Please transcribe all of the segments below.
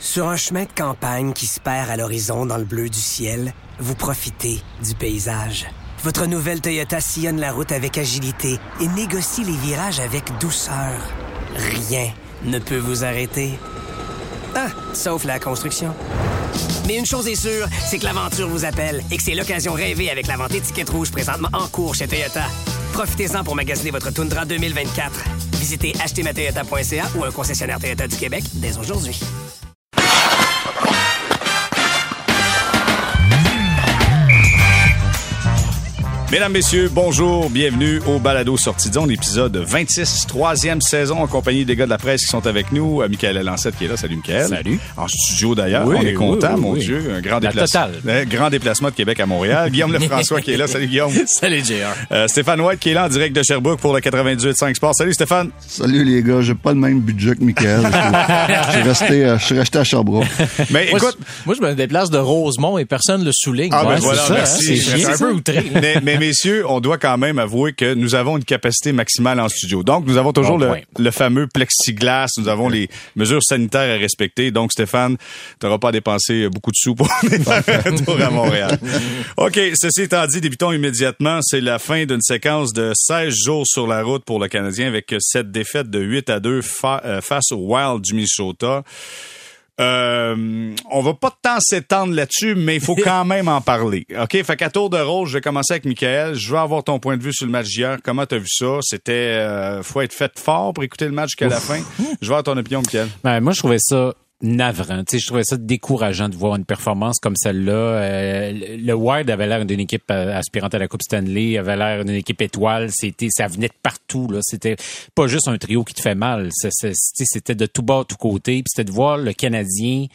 Sur un chemin de campagne qui se perd à l'horizon dans le bleu du ciel, vous profitez du paysage. Votre nouvelle Toyota sillonne la route avec agilité et négocie les virages avec douceur. Rien ne peut vous arrêter. Ah, sauf la construction. Mais une chose est sûre, c'est que l'aventure vous appelle et que c'est l'occasion rêvée avec la vente étiquette rouge présentement en cours chez Toyota. Profitez-en pour magasiner votre Tundra 2024. Visitez achetermatoyota.ca ou un concessionnaire Toyota du Québec dès aujourd'hui. Mesdames, Messieurs, bonjour, bienvenue au Balado Sortie de zone, épisode 26, troisième saison en compagnie des gars de la presse qui sont avec nous. Euh, Michael Lancette qui est là. Salut, Michael. Salut. En studio d'ailleurs. Oui, On est content, oui, mon oui. Dieu. Un grand La déplacement. totale. Grand déplacement de Québec à Montréal. Guillaume Lefrançois qui est là. Salut, Guillaume. Salut, JR. Euh, Stéphane White qui est là en direct de Sherbrooke pour le 98.5 Sport. Salut, Stéphane. Salut les gars, j'ai pas le même budget que Michael. Je suis resté, euh, je suis resté à Sherbrooke. Mais Moi, écoute, je- moi, je me déplace de Rosemont et personne le souligne. Ah, ben Ouais, voilà, c'est ça, merci. hein, Je suis un peu outré. mais, mais messieurs, on doit quand même avouer que nous avons une capacité maximale en studio. Donc, nous avons toujours Bon le, fameux plexiglas, nous avons les mesures sanitaires à respecter. Donc, Stéphane, tu n'auras pas à dépenser beaucoup de sous pour faire un tour à Montréal. OK, ceci étant dit, débutons immédiatement. C'est la fin d'une séquence de 16 jours sur la route pour le Canadien avec cette défaite de 8 à 2 fa- euh, face au Wild du Minnesota. Euh, on va pas tant s'étendre là-dessus, mais il faut quand même en parler. OK? Fait qu'à tour de rôle, je vais commencer avec Michael. Je veux avoir ton point de vue sur le match d'hier. Comment t'as vu ça? C'était, euh, faut être fait fort pour écouter le match jusqu'à la fin. Je veux avoir ton opinion, Michael. Ben, moi, je trouvais ça navrant. Tu sais, je trouvais ça décourageant de voir une performance comme celle-là. Euh, le Wild avait l'air d'une équipe euh, aspirante à la Coupe Stanley, avait l'air d'une équipe étoile. C'était, ça venait de partout. Là, c'était pas juste un trio qui te fait mal. C'était de tout bas, tout côté. Puis c'était de voir le Canadien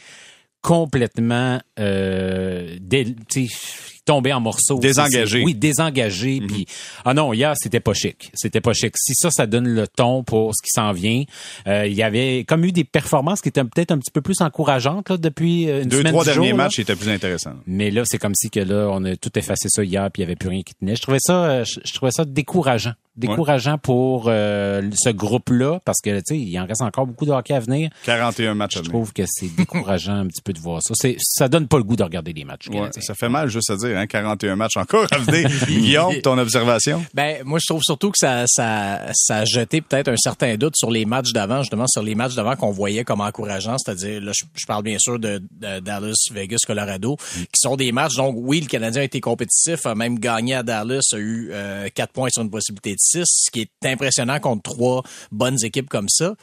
complètement euh, dé- tombé en morceaux. Désengagé. Oui, désengagé. Puis ah non, hier c'était pas chic. C'était pas chic. Si ça, ça donne le ton pour ce qui s'en vient. euh, Il y avait comme eu des performances qui étaient peut-être un petit peu plus encourageantes là, depuis euh, une Deux, semaine. trois dix derniers matchs étaient plus intéressants. Mais là, c'est comme si que là, on a tout effacé ça hier, puis il y avait plus rien qui tenait. Je trouvais ça, euh, je, je trouvais ça décourageant, décourageant pour euh, ce groupe-là, parce que tu sais, il en reste encore beaucoup de hockey à venir. 41 matchs à Je venir. trouve que c'est décourageant un petit peu de voir ça. C'est, ça donne pas le goût de regarder les matchs. Ouais, ça fait mal juste à dire, hein, 41 matchs encore à venir. Guillaume, ton observation? Ben, moi, je trouve surtout que ça, ça, ça a jeté peut-être un certain doute sur les matchs d'avant, justement, sur les matchs d'avant qu'on voyait comme encourageants, c'est-à-dire, là, je, je parle bien sûr de, de Dallas, Vegas, Colorado, qui sont des matchs, donc, oui, le Canadien a été compétitif, a même gagné à Dallas, a eu euh, quatre points sur une possibilité de ce qui est impressionnant contre trois bonnes équipes comme ça.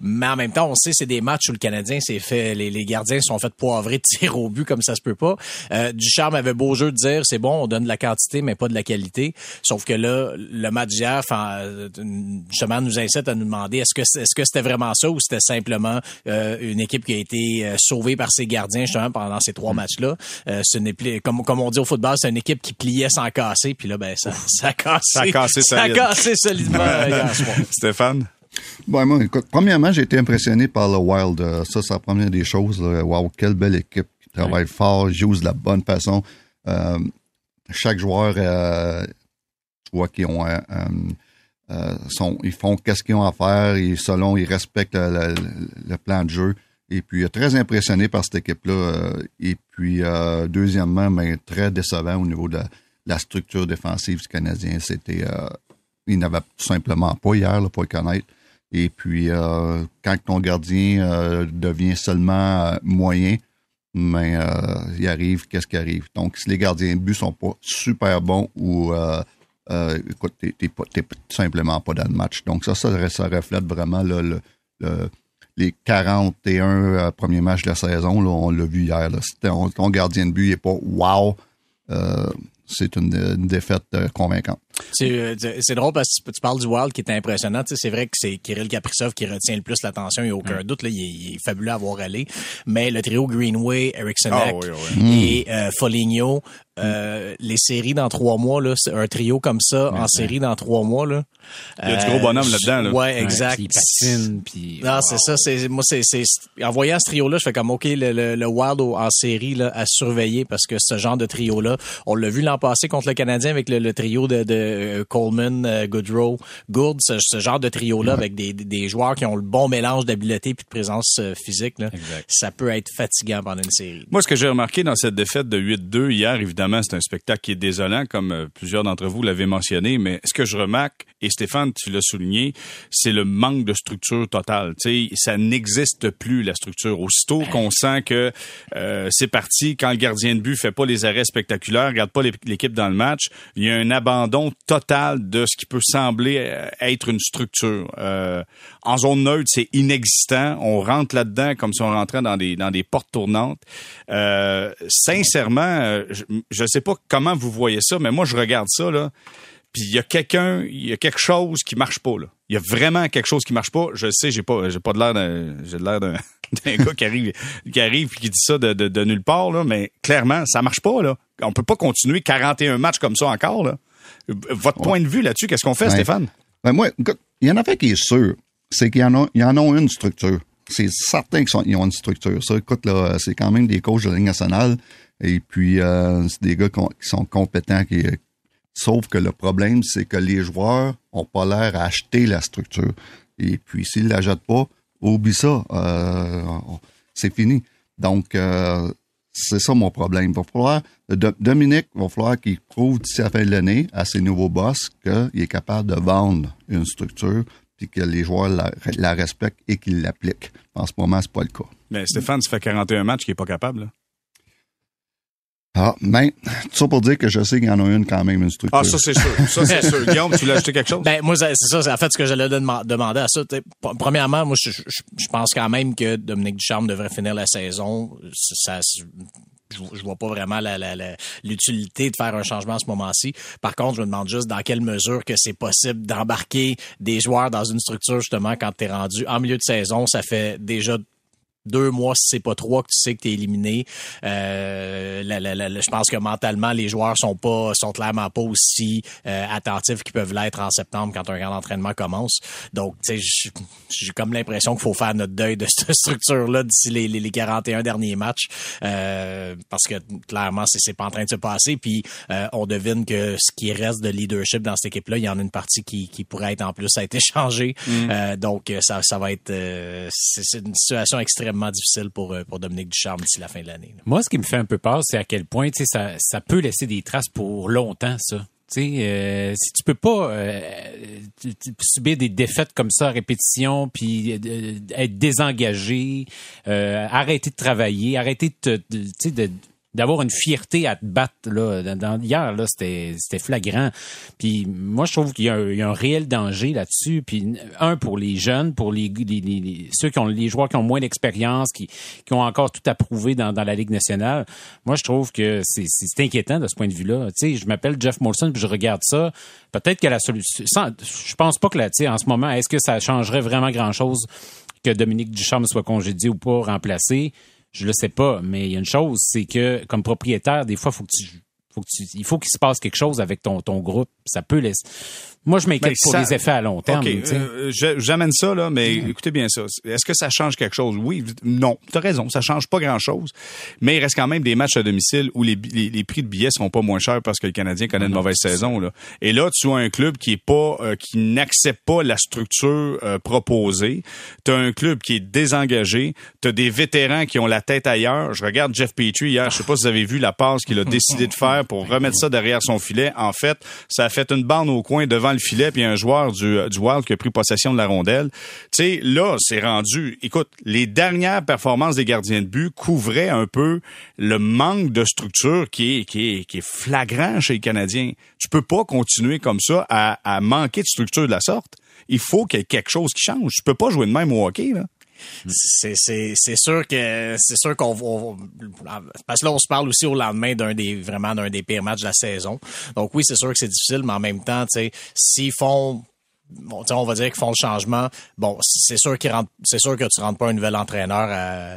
Mais en même temps, on sait c'est des matchs où le Canadien s'est fait, les, les gardiens se sont fait poivrer de tir au but comme ça se peut pas. Euh, Ducharme avait beau jeu de dire c'est bon, on donne de la quantité mais pas de la qualité. Sauf que là, le match d'hier, enfin, euh, justement, nous incite à nous demander est-ce que c'est- est-ce que c'était vraiment ça ou c'était simplement euh, une équipe qui a été euh, sauvée par ses gardiens justement pendant ces trois matchs-là? Euh, ce n'est plus comme comme on dit au football, c'est une équipe qui pliait sans casser. Puis là, ben ça, ça a cassé, Ça a cassé ça a cassé solidement hier soir. Stéphane? Bon, moi, écoute, premièrement, j'ai été impressionné par le Wild. Euh, ça, c'est la première des choses. là. Wow, quelle belle équipe qui travaille fort, joue de la bonne façon. Euh, chaque joueur, euh, tu vois qu'ils ont, euh, sont, ils font qu'est-ce qu'ils ont à faire et selon, ils respectent le, le- le plan de jeu. Et puis, très impressionné par cette équipe-là. et puis, deuxièmement, mais très décevant au niveau de la, la structure défensive du Canadien. C'était, il n'avait tout simplement pas hier, là, pour le connaître. Et puis, euh, quand ton gardien euh, devient seulement euh, moyen, mais il arrive, qu'est-ce qui arrive? Donc, si les gardiens de but sont pas super bons ou, écoute, t'es, tout simplement pas dans le match. Donc, ça, ça, reflète vraiment les 41 euh, premiers matchs de la saison. On l'a vu hier. Si ton, gardien de but n'est pas wow, c'est une, défaite convaincante. C'est euh, c'est drôle parce que tu parles du Wild qui est impressionnant. Tu sais, c'est vrai que c'est Kirill Kaprizov qui retient le plus l'attention, il n'y a aucun doute. Là, il, est, il est fabuleux à voir aller. Mais le trio Greenway, Ericsson Ah oui, oui. et euh, Foligno, euh, les séries dans trois mois, là, c'est un trio comme ça en série dans trois mois. Là, Il y a du gros bonhomme là-dedans, là. Ouais, exact. Puis il patine, puis... Non, c'est ça. C'est moi, c'est c'est en voyant ce trio-là, je fais comme ok, le, le, le Wild en série là, à surveiller parce que ce genre de trio-là, on l'a vu l'an passé contre le Canadien avec le, le trio de, de euh, Coleman, euh, Goodrow, Gould, ce, genre de trio-là avec des, des, joueurs qui ont le bon mélange d'habileté puis de présence physique, là, ça peut être fatigant pendant une série. Moi, ce que j'ai remarqué dans cette défaite de 8-2 hier, évidemment, c'est un spectacle qui est désolant, comme plusieurs d'entre vous l'avez mentionné, mais ce que je remarque, et Stéphane, tu l'as souligné, c'est le manque de structure totale. Tu sais, ça n'existe plus, la structure. Aussitôt qu'on sent que c'est parti, quand le gardien de but fait pas les arrêts spectaculaires, regarde pas l'équipe dans le match, il y a un abandon total de ce qui peut sembler euh, être une structure. Euh, en zone neutre, c'est inexistant. On rentre là-dedans comme si on rentrait dans des dans des portes tournantes. Euh, sincèrement, je ne sais pas comment vous voyez ça, mais moi je regarde ça là. Puis il y a quelqu'un, il y a quelque chose qui marche pas là. Il y a vraiment quelque chose qui marche pas. Je sais, j'ai pas, j'ai pas de l'air d'un, j'ai de l'air d'un, gars qui arrive, qui arrive et qui dit ça de, de, nulle part là. Mais clairement, ça marche pas là. On peut pas continuer 41 matchs comme ça encore là. Votre point de vue là-dessus, qu'est-ce qu'on fait, Stéphane? Ben moi, il y en a fait qui est sûr, c'est qu'il y en a, il y en a une structure. C'est certain qu'ils ont une structure. Ça, écoute là, c'est quand même des coachs de la Ligue nationale. Et puis, euh, c'est des gars qui sont compétents, qui, Sauf que le problème, c'est que les joueurs ont pas l'air à acheter la structure. Et puis, s'ils la jettent pas, oublie ça. Euh, c'est fini. Donc, euh, c'est ça mon problème. Il va falloir, Dominique, il va falloir qu'il prouve d'ici la fin de l'année à ses nouveaux boss qu'il est capable de vendre une structure puis que les joueurs la, respectent et qu'ils l'appliquent. En ce moment, c'est pas le cas. Mais Stéphane, ça fait 41 matchs qu'il est pas capable. Ah, ben, tout ça pour dire que je sais qu'il y en a une quand même, une structure. Ah, ça, c'est sûr. Ça, c'est sûr. Guillaume, tu l'as acheté quelque chose? Ben, moi, c'est ça. En fait, ce que j'allais demander à ça. Premièrement, moi, je, pense quand même que Dominique Ducharme devrait finir la saison. Ça, je, vois pas vraiment l'utilité de faire un changement à ce moment-ci. Par contre, je me demande juste dans quelle mesure que c'est possible d'embarquer des joueurs dans une structure justement quand tu es rendu en milieu de saison. Ça fait déjà deux mois, si c'est pas trois, que tu sais que tu es éliminé. Euh, je pense que mentalement, les joueurs sont pas sont clairement pas aussi euh, attentifs qu'ils peuvent l'être en septembre quand un grand entraînement commence. Donc, tu sais, j'ai comme l'impression qu'il faut faire notre deuil de cette structure-là d'ici les, les, 41 derniers matchs. Euh, parce que clairement, c'est pas en train de se passer. Puis euh, on devine que ce qui reste de leadership dans cette équipe-là, il y en a une partie qui, qui pourrait être en plus a été changée. Mm. Euh, donc, ça, ça va être c'est une situation extrêmement difficile pour, euh, pour Dominique Ducharme d'ici la fin de l'année. Moi, ce qui me fait un peu peur, c'est à quel point ça, ça peut laisser des traces pour longtemps, ça. Euh, si tu peux pas euh, subir des défaites comme ça à répétition, puis être désengagé, arrêter de travailler, arrêter de d'avoir une fierté à te battre là. Dans, hier là c'était flagrant. Puis moi je trouve qu'il y, a un réel danger là-dessus. Puis un pour les jeunes pour les, les, ceux qui ont les joueurs qui ont moins d'expérience qui qui ont encore tout à prouver dans, dans la ligue nationale moi je trouve que c'est inquiétant de ce point de vue-là. Tu sais je m'appelle Jeff Molson puis je regarde ça. Peut-être que la solution je pense pas que là tu sais en ce moment est-ce que ça changerait vraiment grand-chose que Dominique Ducharme soit congédié ou pas remplacé? Je le sais pas, mais il y a une chose, c'est que comme propriétaire, des fois, faut que tu, faut que tu, il faut qu'il se passe quelque chose avec ton, ton groupe. Ça peut laisser. Moi, je m'inquiète pour les effets à long terme. Euh, j'amène ça, là, mais écoutez bien ça. Est-ce que ça change quelque chose? Oui, non. Tu as raison, ça change pas grand-chose. Mais il reste quand même des matchs à domicile où les, les, prix de billets sont pas moins chers parce que le Canadien connaît une mm. mauvaise saison. Là. Et là, tu as un club qui est pas euh, qui n'accepte pas la structure euh, proposée. Tu as un club qui est désengagé. Tu as des vétérans qui ont la tête ailleurs. Je regarde Jeff Petrie hier. Je sais pas si vous avez vu la passe qu'il a décidé de faire pour remettre ça derrière son filet. En fait, ça a fait une bande au coin devant le filet, puis un joueur du, du Wild qui a pris possession de la rondelle. Tu sais, là, c'est rendu. Écoute, les dernières performances des gardiens de but couvraient un peu le manque de structure qui est, qui est, qui est flagrant chez les Canadiens. Tu peux pas continuer comme ça à, à manquer de structure de la sorte. Il faut qu'il y ait quelque chose qui change. Tu peux pas jouer de même au hockey, là. C'est sûr que c'est sûr qu'on parce que là on se parle aussi au lendemain d'un des vraiment d'un des pires matchs de la saison. Donc oui, c'est sûr que c'est difficile, mais en même temps, tu sais, s'ils font bon, tu on va dire qu'ils font le changement. Bon, c'est sûr qu'ils rentrent, c'est sûr que tu rentres pas un nouvel entraîneur à,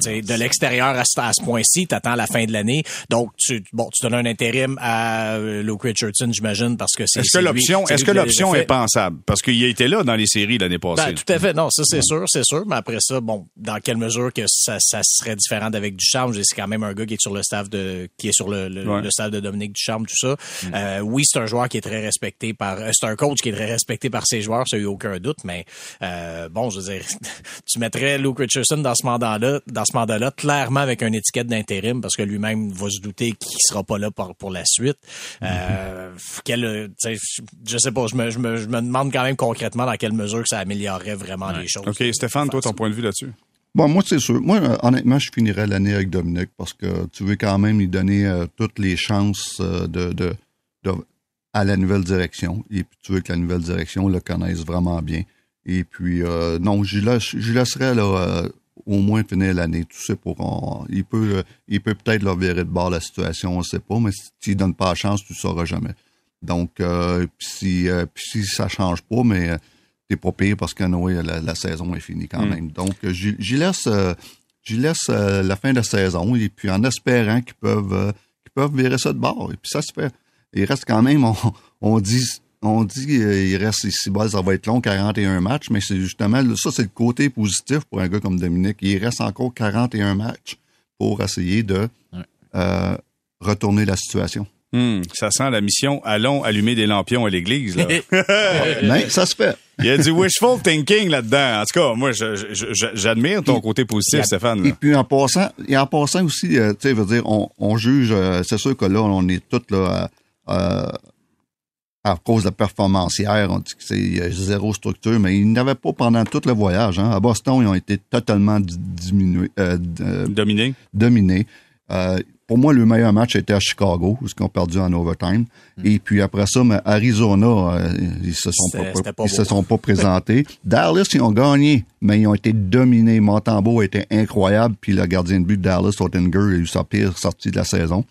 tu sais, de l'extérieur à, ce- à ce point-ci. T'attends la fin de l'année. Donc, tu, bon, tu donnes un intérim à euh, Luke Richardson, j'imagine, parce que c'est. Est-ce que l'option, est-ce que l'option est pensable? Parce qu'il a été là dans les séries l'année passée. Ben, tout à fait. Non, ça, c'est sûr, c'est sûr. Mais après ça, bon, dans quelle mesure que ça, ça serait différent d'avec Ducharme? C'est quand même un gars qui est sur le staff de, qui est sur le, le, Ouais. le staff de Dominique Ducharme, tout ça. Euh, oui, c'est un joueur qui est très respecté par, euh, c'est un coach qui est très respecté par ses joueurs, ça y a aucun doute. Mais, euh, bon, je veux dire, tu mettrais Luke Richardson dans ce mandat-là, dans ce mandat-là, clairement avec une étiquette d'intérim parce que lui-même va se douter qu'il sera pas là pour, pour la suite. Euh, quel, tu sais, je- sais pas, je me, je me, je me demande quand même concrètement dans quelle mesure que ça améliorerait vraiment les choses. OK, Stéphane, toi, ton point de vue là-dessus? Bon, moi, c'est sûr. Moi, euh, honnêtement, je finirais l'année avec Dominique parce que tu veux quand même lui donner euh, toutes les chances euh, de, de, de- à la nouvelle direction. Et puis, tu veux que la nouvelle direction le connaisse vraiment bien. Et puis, euh, non, j'y laisse- j'y laisserais là, euh, au moins finir l'année. Tu sais, pour il peut, euh, il peut peut-être leur virer de bord la situation, on sait pas, mais si tu lui donnes pas la chance, tu ne sauras jamais. Donc, euh, puis si, si ça change pas, mais t'es pas pire parce que Noé, la, la saison est finie quand même. Donc, j'y j'y laisse, euh, j'y laisse euh, la fin de la saison et puis en espérant qu'ils peuvent, euh, qu'ils peuvent virer ça de bord. Et puis ça se fait. Il reste quand même, on, on dit, on dit, euh, il reste ici bas, ça va être long, 41 matchs, mais c'est justement, ça c'est le côté positif pour un gars comme Dominique. Il reste encore 41 matchs pour essayer de euh, retourner la situation. Hmm, ça sent la mission. Allons allumer des lampions à l'église. là. mais ça se fait. Il y a du wishful thinking là-dedans. En tout cas, moi, j'admire ton côté positif, Stéphane. Et puis en passant, et en passant aussi, euh, tu sais, veut dire, on, on juge, euh, c'est sûr que là, on est tous là euh, à cause de la performancière, on dit que c'est il y a zéro structure, mais ils n'avaient pas pendant tout le voyage. Hein. À Boston, ils ont été totalement di- diminués, euh, euh, Dominé. dominés. Euh, pour moi, le meilleur match était à Chicago, où ils ont perdu en overtime. Et puis après ça, mais Arizona, euh, ils se sont pas, ils se sont pas présentés. Dallas, ils ont gagné, mais ils ont été dominés. Montembeau a été incroyable, puis le gardien de but de Dallas, Ottinger, a eu sa pire sortie de la saison.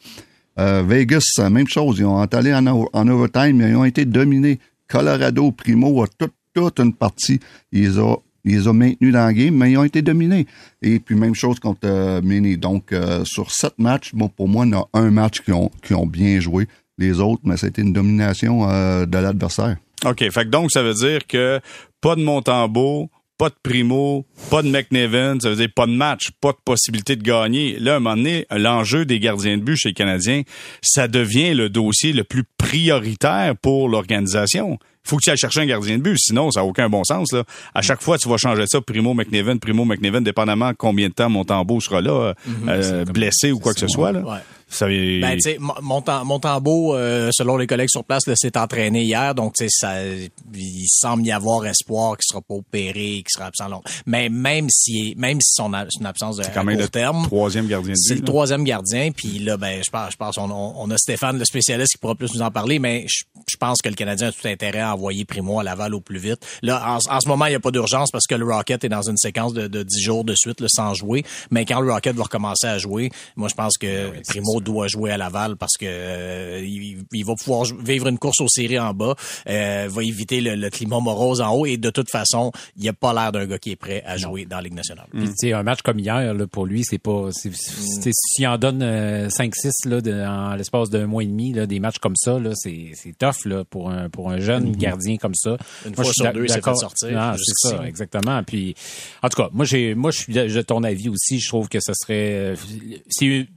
Euh, Vegas, même chose. Ils ont allé en, en overtime, mais ils ont été dominés. Colorado, Primo, a tout- toute une partie. Ils a, ils a maintenus dans le game, mais ils ont été dominés. Et puis, même chose contre euh, Mini. Donc, euh, sur sept matchs, bon, pour moi, il y en a un match qui ont, qui ont bien joué. Les autres, mais c'était une domination euh, de l'adversaire. OK. Fait que donc, ça veut dire que pas de Montembeau, pas de Primo, pas de McNevin, ça veut dire pas de match, pas de possibilité de gagner. Là, à un moment donné, l'enjeu des gardiens de but chez les Canadiens, ça devient le dossier le plus prioritaire pour l'organisation. Il faut que tu ailles chercher un gardien de but, sinon ça n'a aucun bon sens. Là. À chaque fois, tu vas changer ça, Primo, McNevin, Primo, McNevin, dépendamment combien de temps Montembeau sera là, euh, blessé ou quoi que ce soit. Là. Ouais. Ça, Ben, tu sais, Montembeau, euh, selon les collègues sur place, s'est entraîné hier, donc tu sais, ça, il semble y avoir espoir qu'il sera pas opéré, qu'il sera absent long. Mais même si, même si son a- absence de c'est quand même le terme, troisième gardien c'est le troisième gardien, puis là, ben, je pense, je pense, on, on- a Stéphane, le spécialiste, qui pourra plus nous en parler, mais je, je pense que le Canadien a tout intérêt à envoyer Primo à Laval au plus vite. Là, en, en ce moment, il n'y a pas d'urgence parce que le Rocket est dans une séquence de, de 10 jours de suite, là, sans jouer. Mais quand le Rocket va recommencer à jouer, moi, je pense que Primo doit jouer à Laval parce que euh, il, il va pouvoir vivre une course aux séries en bas, euh, va éviter le, le climat morose en haut, et de toute façon, il a pas l'air d'un gars qui est prêt à jouer dans la Ligue nationale. Puis, tu sais, un match comme hier, là, pour lui, c'est pas. c'est- c'est- S'il en donne euh, 5-6 là, de- en l'espace d'un mois et demi, là, des matchs comme ça, là, c'est c'est tough là, pour, un, pour un jeune gardien comme ça. Une Moi, fois sur deux, il s'est fait sortir c'est ça, exactement. Puis, en tout cas, moi, j'ai, moi, je suis de de ton avis aussi. Je trouve que ce serait. euh, C'est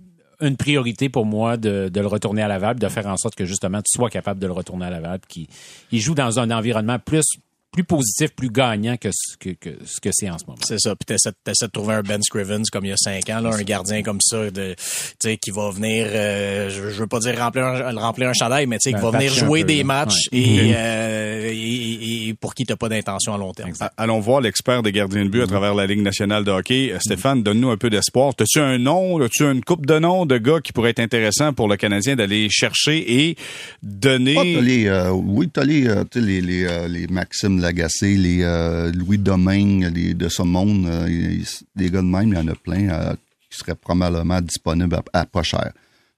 une- priorité pour moi de, de le retourner à Laval, de faire en sorte que justement tu sois capable de le retourner à Laval, qu'il il joue dans un environnement plus plus positif, plus gagnant que ce que, que ce que c'est en ce moment. C'est ça. Puis t'essaies, t'essaies de trouver un Ben Scrivens comme il y a cinq ans, là, un gardien comme ça, de, tu sais, qui va venir, euh, je, je veux pas dire remplir un, remplir un chandail, mais tu sais, qui Ben, va venir jouer peu, des là. matchs Ouais. et, euh, et, et- et pour qui t'as pas d'intention à long terme. Allons voir l'expert des gardiens de but à travers la Ligue nationale de hockey. Euh, Stéphane, donne-nous un peu d'espoir. As-tu un nom, as-tu une coupe de noms de gars qui pourraient être intéressants pour le Canadien d'aller chercher et donner... Ah, t'as les, euh, oui, t'as les, euh, tu sais, les, les, euh, les Maxime Lagacé, les euh, Louis Domingue, les de ce monde, euh, des gars de même, il y en a plein euh, qui seraient probablement disponibles à, à pas cher.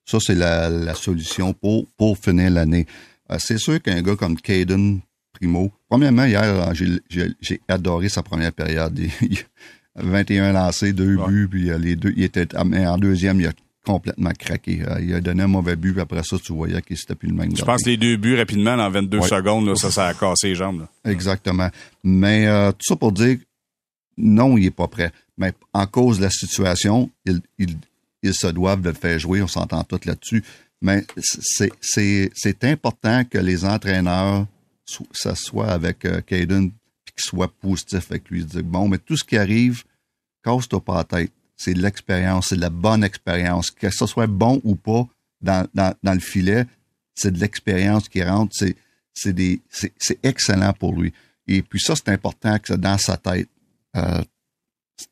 Ça, c'est la, la solution pour, pour finir l'année. C'est sûr qu'un gas comme Caden Primo. Premièrement, hier, j'ai adoré sa première période. 21 lancés, deux buts, puis les deux, il était en deuxième, il a complètement craqué. il a donné un mauvais but, puis après ça, tu voyais qu'il s'était plus le même. Je pense que les deux buts rapidement, en 22 secondes, là, ça, ça a cassé les jambes. Exactement. Mais tout ça pour dire, non, il est pas prêt. Mais en cause de la situation, il, il, ils se doivent de le faire jouer, on s'entend tous là-dessus. Mais c'est important que les entraîneurs s'assoient avec euh, Caden et qu'ils soient positifs avec lui. Dire, bon, mais tout ce qui arrive, casse-toi pas la tête. C'est de l'expérience, c'est de la bonne expérience. Que ce soit bon ou pas dans, dans, dans le filet, c'est de l'expérience qui rentre. C'est c'est excellent pour lui. Et puis ça, c'est important que dans sa tête, euh,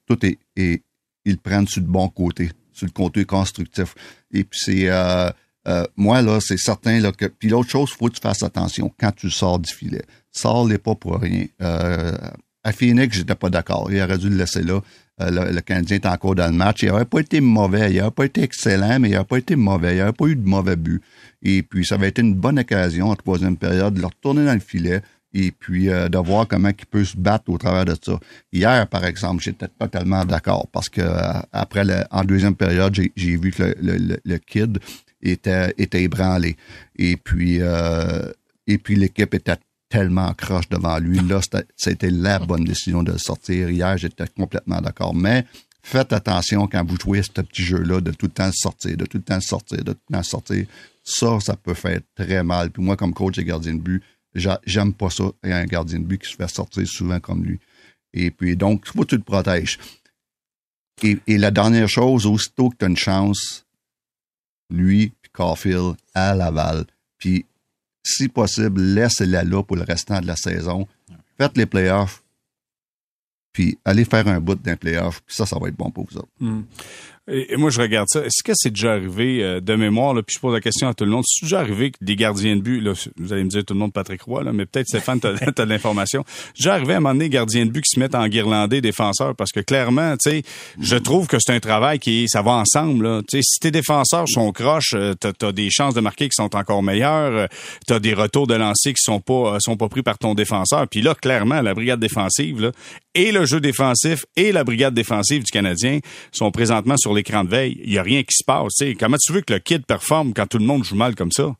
tout est, est, il prenne sur le bon côté sur le côté constructif. Et puis c'est euh, euh, moi là, c'est certain là que puis l'autre chose, faut que tu fasses attention quand tu sors du filet. Sors-les pas pour rien. À Phoenix, j'étais pas d'accord. Il aurait dû le laisser là. Le, Canadien est encore dans le match. Il n'aurait pas été mauvais, il n'aurait pas été excellent, mais il n'aurait pas été mauvais. Il n'aurait pas eu de mauvais but. Et puis, ça avait été une bonne occasion en troisième période de le retourner dans le filet, et puis euh, de voir comment il peut se battre au travers de ça. Hier, par exemple, j'étais totalement d'accord parce que euh, après, en deuxième période, j'ai vu que le, kid était, ébranlé. Et puis, euh, et puis l'équipe était tellement croche devant lui. Là, c'était la bonne décision de le sortir. Hier, j'étais complètement d'accord. Mais faites attention quand vous jouez ce petit jeu-là de tout le temps sortir, de tout le temps sortir, de tout le temps sortir. Ça, ça peut faire très mal. Puis moi, comme coach et gardien de but, J'aime pas ça. Il y a un gardien de but qui se fait sortir souvent comme lui. Et puis, donc, faut que tu te protèges. Et, la dernière chose, aussitôt que tu as une chance, lui, puis Caulfield, à Laval, puis si possible, laisse-la là pour le restant de la saison. Faites les playoffs, puis allez faire un bout d'un playoff, puis ça, ça va être bon pour vous autres. Hmm. Et, moi, je regarde ça. Est-ce que c'est déjà arrivé euh, de mémoire, là, puis je pose la question à tout le monde, c'est déjà arrivé que des gardiens de but, là, vous allez me dire tout le monde Patrick Roy, là, mais peut-être Stéphane, t'as as de l'information. déjà arrivé à un moment donné, gardiens de but qui se mettent en guirlandais défenseurs, parce que clairement, tu sais, je trouve que c'est un travail qui, ça va ensemble, là. Tu sais, si tes défenseurs sont croches, euh, t'as as des chances de marquer qui sont encore meilleures, euh, t'as des retours de lancer qui sont pas, sont pas pris par ton défenseur. Puis là, clairement, la brigade défensive, là, et le jeu défensif et la brigade défensive du Canadien sont présentement sur l'écran de veille. Il n'y a rien qui se passe. Comment tu veux que le kid performe quand tout le monde joue mal comme ça?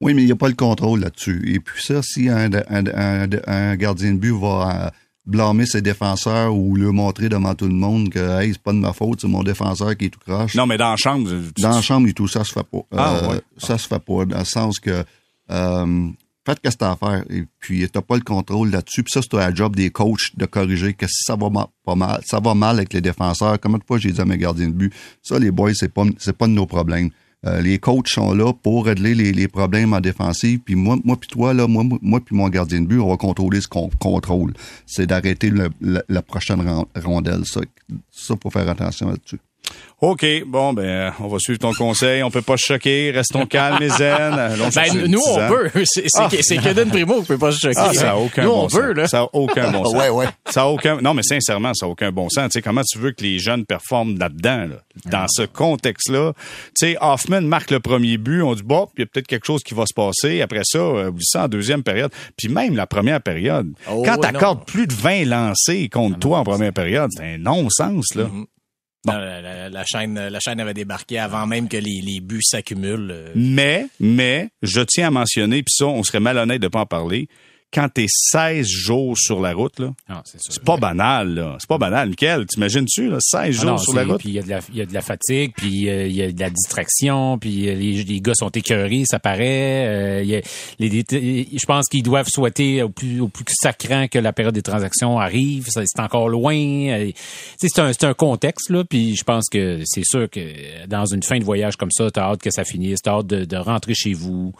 Oui, mais il n'y a pas le contrôle là-dessus. Et puis ça, si un, gardien de but va euh, blâmer ses défenseurs ou le montrer devant tout le monde que hey, c'est pas de ma faute, c'est mon défenseur qui est tout croche. Non, mais dans la chambre. Dans la chambre et tout, ça se fait pas. Ah, euh, Ça se fait pas. Dans le sens que euh, faites ce que c'est à faire. Et puis, t'as pas le contrôle là-dessus. Puis ça, c'est un job des coachs de corriger que ça va pas mal, ça va mal avec les défenseurs. Comment de fois j'ai dit à mes gardiens de but, ça, les boys, c'est pas, c'est pas de nos problèmes. Euh, les coachs sont là pour régler les, problèmes en défensive. Puis moi, moi puis toi, là, moi, moi puis mon gardien de but, on va contrôler ce qu'on contrôle. C'est d'arrêter la prochaine rondelle. Ça, ça, faut faire attention là-dessus. OK, bon, ben, on va suivre ton conseil. On peut pas se choquer. Restons calmes et zen. Ben, nous, on peut. C'est ah. Kaden Primo qui peut pas se choquer. Ah, ça a aucun nous, bon on là. Ça a aucun bon sens. ouais, ouais. Ça a aucun, non, mais sincèrement, ça a aucun bon sens. Tu sais, comment tu veux que les jeunes performent là-dedans, là? Dans ce contexte-là. Tu sais, Hoffman marque le premier but. On dit, bon, il y a peut-être quelque chose qui va se passer. Après ça, euh, oublie ça en deuxième période. Puis même la première période. Oh, quand t'accordes plus de 20 lancés contre toi en première période, c'est un non-sens, là. Mm-hmm. La, chaîne, la chaîne avait débarqué avant même que les, les buts s'accumulent. Euh. Mais, mais, je tiens à mentionner, puis ça, on serait malhonnête de pas en parler quand t'es 16 jours sur la route, là, ah, c'est pas banal, là. C'est pas banal. Michael, t'imagines-tu, là, 16 ah jours sur la route? Puis il y, a de la, y a de la fatigue, puis euh, il y a de la distraction, puis euh, les, les, gars sont écœurés, ça paraît. Euh, je pense qu'ils doivent souhaiter au plus, au plus sacrant que la période des transactions arrive. C'est encore loin. c'est un, un contexte, là, puis je pense que c'est sûr que dans une fin de voyage comme ça, t'as hâte que ça finisse, t'as hâte de, de rentrer chez vous.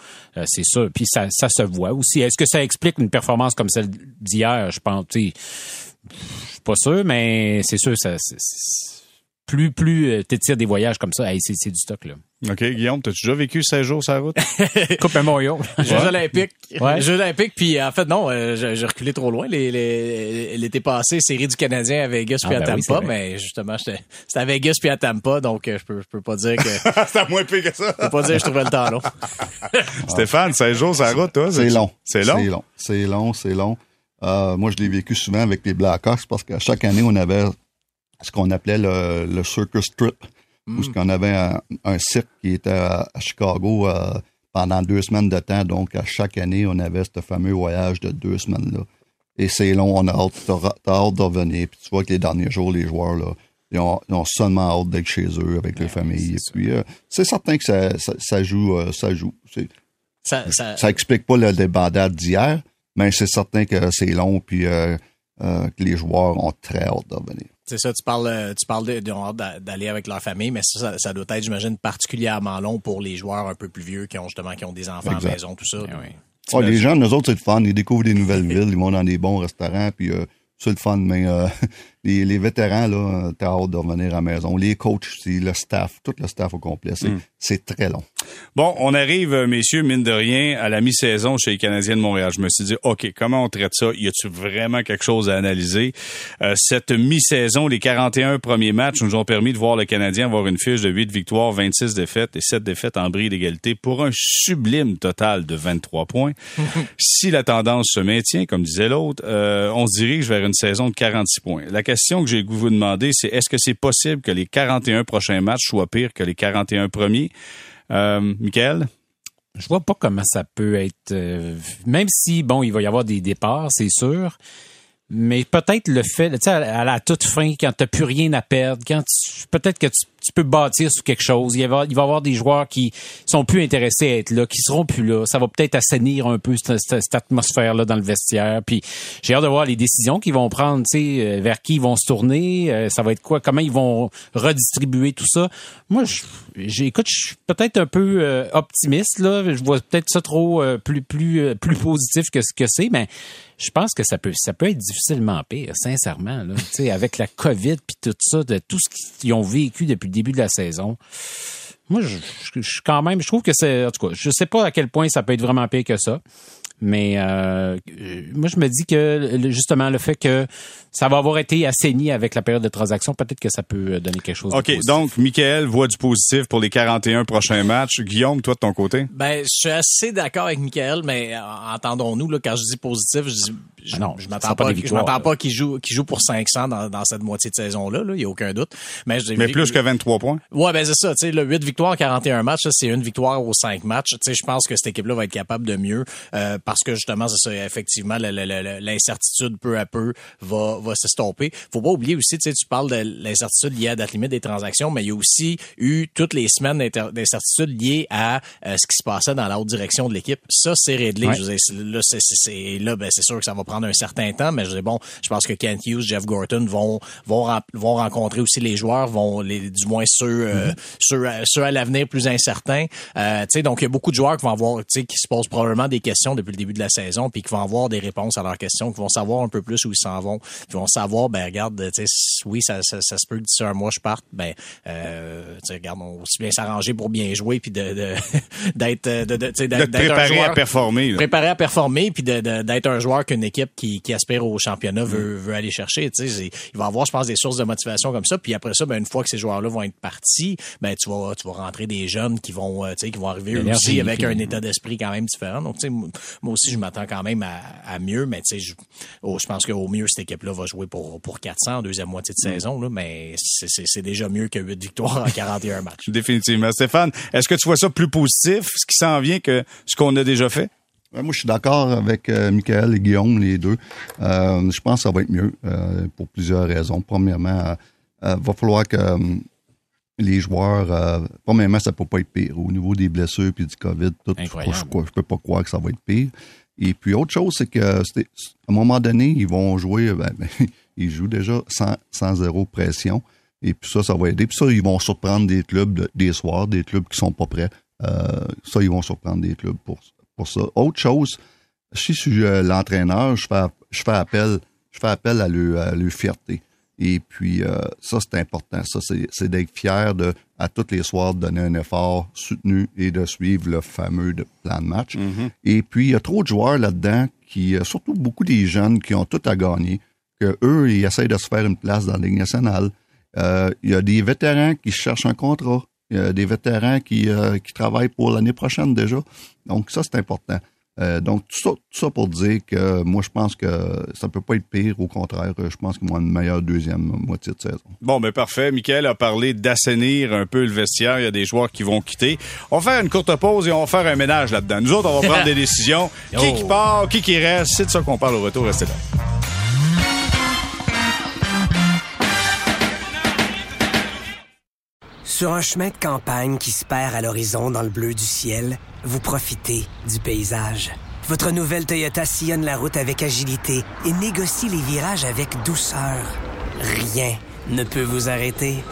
c'est sûr. Puis ça, ça se voit aussi. Est-ce que ça explique une performance comme celle d'hier, je pense, sais, suis pas sûr, mais c'est sûr, ça, plus, plus euh, t'étires des voyages comme ça, c'est du stock, là. OK, Guillaume, t'as-tu déjà vécu 16 jours sur la route? Coupe Memorial. Jeux olympiques. Ouais. Jeux olympiques, puis en fait, non, euh, j'ai reculé trop loin. Les- les- L'été passé, série du Canadien à Vegas Ah, puis à ben Tampa, mais justement, j'étais c'était à Vegas puis à Tampa, donc euh, je peux, je peux pas dire que je C'est à moins pire que ça. peux pas dire que je trouvais le temps long. Stéphane, 16 jours sur la route, toi? C'est long. C'est long? C'est long. C'est long, c'est long. Euh, moi, je l'ai vécu souvent avec les Blackhawks parce qu'à chaque année, on avait ce qu'on appelait le, le Circus Trip, où ce qu'on avait un, un cirque qui était à, Chicago euh, pendant deux semaines de temps. Donc, à chaque année, on avait ce fameux voyage de deux semaines-là. Et c'est long, on a hâte, t'as- hâte de revenir. Puis tu vois que les derniers jours, les joueurs, là, ils ont, ils ont seulement hâte d'être chez eux avec les familles. Et puis, euh, c'est certain que ça, ça, ça joue, euh, ça joue. C'est- Ça, ça, ça explique pas le débandade d'hier, mais c'est certain que c'est long puis euh, euh, que les joueurs ont très hâte de revenir. C'est ça, tu parles, euh, tu parles d'aller avec leur famille, mais ça, ça, ça doit être, j'imagine, particulièrement long pour les joueurs un peu plus vieux qui ont justement qui ont des enfants à la maison, tout ça. Oh, les gens, nous autres, c'est le fun. Ils découvrent des nouvelles villes, ils vont dans des bons restaurants, puis euh, c'est le fun. Mais euh, les, les vétérans, là, t'as hâte de revenir à la maison. Les coachs le staff, tout le staff au complet, c'est c'est très long. Bon, on arrive, euh, messieurs, mine de rien, à la mi-saison chez les Canadiens de Montréal. Je me suis dit, OK, comment on traite ça? Y a-tu vraiment quelque chose à analyser? Euh, cette mi-saison, les 41 premiers matchs nous ont permis de voir le Canadien avoir une fiche de 8 victoires, 26 défaites et 7 défaites en bris d'égalité pour un sublime total de 23 points. si la tendance se maintient, comme disait l'autre, euh, on se dirige vers une saison de 46 points. La question que j'ai de vous demander, c'est est-ce que c'est possible que les 41 prochains matchs soient pires que les 41 premiers? Euh, Michael? Je vois pas comment ça peut être. euh, même si, bon, il va y avoir des départs, c'est sûr. Mais peut-être le fait, tu sais, à la toute fin, quand t'as plus rien à perdre, quand tu- peut-être que tu, tu peux bâtir sur quelque chose. Il va, y avoir- des joueurs qui sont plus intéressés à être là, qui seront plus là. Ça va peut-être assainir un peu cette, atmosphère-là dans le vestiaire. Puis j'ai hâte de voir les décisions qu'ils vont prendre, tu sais, euh, vers qui ils vont se tourner. euh, ça va être quoi, comment ils vont redistribuer tout ça. Moi, j'écoute, je suis peut-être un peu euh, optimiste là. Je vois peut-être ça trop plus positif que ce que c'est, mais je pense que ça peut ça peut être difficilement pire, sincèrement là. Avec la COVID puis tout ça, de tout ce qu'ils ont vécu depuis début de la saison. Moi, je, je, quand même, je trouve que c'est, en tout cas, je sais pas à quel point ça peut être vraiment pire que ça. Mais euh, euh, moi, je me dis que justement le fait que ça va avoir été assaini avec la période de transaction, peut-être que ça peut donner quelque chose. de OK, positif. donc, Michael voit du positif pour les 41 prochains matchs. Guillaume, toi, de ton côté? Ben, je suis assez d'accord avec Michael, mais euh, entendons-nous, là, quand je dis positif, je dis, je, non, je m'attends pas pas, qu'il joue, qu'il joue pour 500 dans, dans cette moitié de saison-là, là. Il y a aucun doute. Mais, je Mais plus que 23 points? Ouais, ben c'est ça. Tu sais, le 8 victoires en 41 matchs, c'est une victoire aux 5 matchs. Tu sais, je pense que cette équipe-là va être capable de mieux euh, parce que justement, c'est ça. Effectivement, l'incertitude peu à peu va, va s'estomper. Faut pas oublier aussi, tu sais, tu parles de l'incertitude liée à la date limite des transactions, mais il y a aussi eu toutes les semaines d'incertitude liées à euh, ce qui se passait dans la haute direction de l'équipe. Ça, c'est réglé. Ouais. Je veux dire, là, c'est, là, ben, c'est sûr que ça va prendre un certain temps, mais je dis bon, je pense que Kent Hughes, Jeff Gorton vont vont vont rencontrer aussi les joueurs, vont les du moins ceux euh, ceux, à- ceux à l'avenir plus incertains. Euh, tu sais, donc il y a beaucoup de joueurs qui vont avoir, tu sais, qui se posent probablement des questions depuis le début de la saison, puis qui vont avoir des réponses à leurs questions, qui vont savoir un peu plus où ils s'en vont, qui vont savoir, ben regarde, tu sais, oui, ça, ça, ça se peut que d'ici un mois je parte, ben, euh, regarde, on va aussi bien s'arranger pour bien jouer, puis de d'être euh, de, de, un préparer à performer. là. préparé à performer puis d'être un joueur qu'une équipe qui, qui aspire au championnat veut, veut aller chercher. Tu sais, c'est- il va avoir, je pense, des sources de motivation comme ça. Puis après ça, ben, une fois que ces joueurs-là vont être partis, ben, tu vas, tu vas rentrer des jeunes qui vont, euh, tu sais, qui vont arriver aussi avec un état d'esprit quand même différent. Donc, moi aussi, je m'attends quand même à, à mieux, mais tu sais, je, oh, je pense qu'au mieux, cette équipe-là va jouer pour, pour 400 en deuxième moitié de saison, là, mais c'est- déjà mieux que 8 victoires en 41 matchs. Définitivement. Stéphane, est-ce que tu vois ça plus positif, ce qui s'en vient, que ce qu'on a déjà fait? Ouais, moi, je suis d'accord avec euh, Michael et Guillaume, les deux. Euh, je pense que ça va être mieux euh, pour plusieurs raisons. Premièrement, euh, euh, va falloir que euh, les joueurs, euh, premièrement, ça peut pas être pire. Au niveau des blessures puis du COVID, tout, Incroyable. je, je peux pas croire que ça va être pire. Et puis, autre chose, c'est que c'était- à un moment donné, ils vont jouer, ben, ben, ils jouent déjà sans, sans zéro pression. Et puis ça, ça va aider. Puis ça, ils vont surprendre des clubs de- des soirs, des clubs qui sont pas prêts. Euh, ça, ils vont surprendre des clubs pour, pour ça. Autre chose, si je suis euh, l'entraîneur, je fais, je fais appel, je fais appel à leur, à leur fierté. Et puis, euh, ça, c'est important. Ça, c'est d'être fier de, à tous les soirs de donner un effort soutenu et de suivre le fameux plan de match. Et puis, il y a trop de joueurs là-dedans qui, euh, surtout beaucoup des jeunes qui ont tout à gagner, que eux, ils essayent de se faire une place dans la Ligue nationale. Euh, il y a des vétérans qui cherchent un contrat. Il y a des vétérans qui, euh, qui travaillent pour l'année prochaine déjà. Donc, ça, c'est important. Euh, donc, tout ça, tout ça pour dire que moi, je pense que ça peut pas être pire. Au contraire, je pense qu'ils vont une meilleure deuxième moitié de saison. Bon, ben parfait. Michael a parlé d'assainir un peu le vestiaire. Il y a des joueurs qui vont quitter. On va faire une courte pause et on va faire un ménage là-dedans. Nous autres, on va prendre des décisions. Qui qui part, qui qui reste. C'est de ça qu'on parle au retour. Restez là. Sur un chemin de campagne qui se perd à l'horizon dans le bleu du ciel, vous profitez du paysage. Votre nouvelle Toyota sillonne la route avec agilité et négocie les virages avec douceur. Rien ne peut vous arrêter.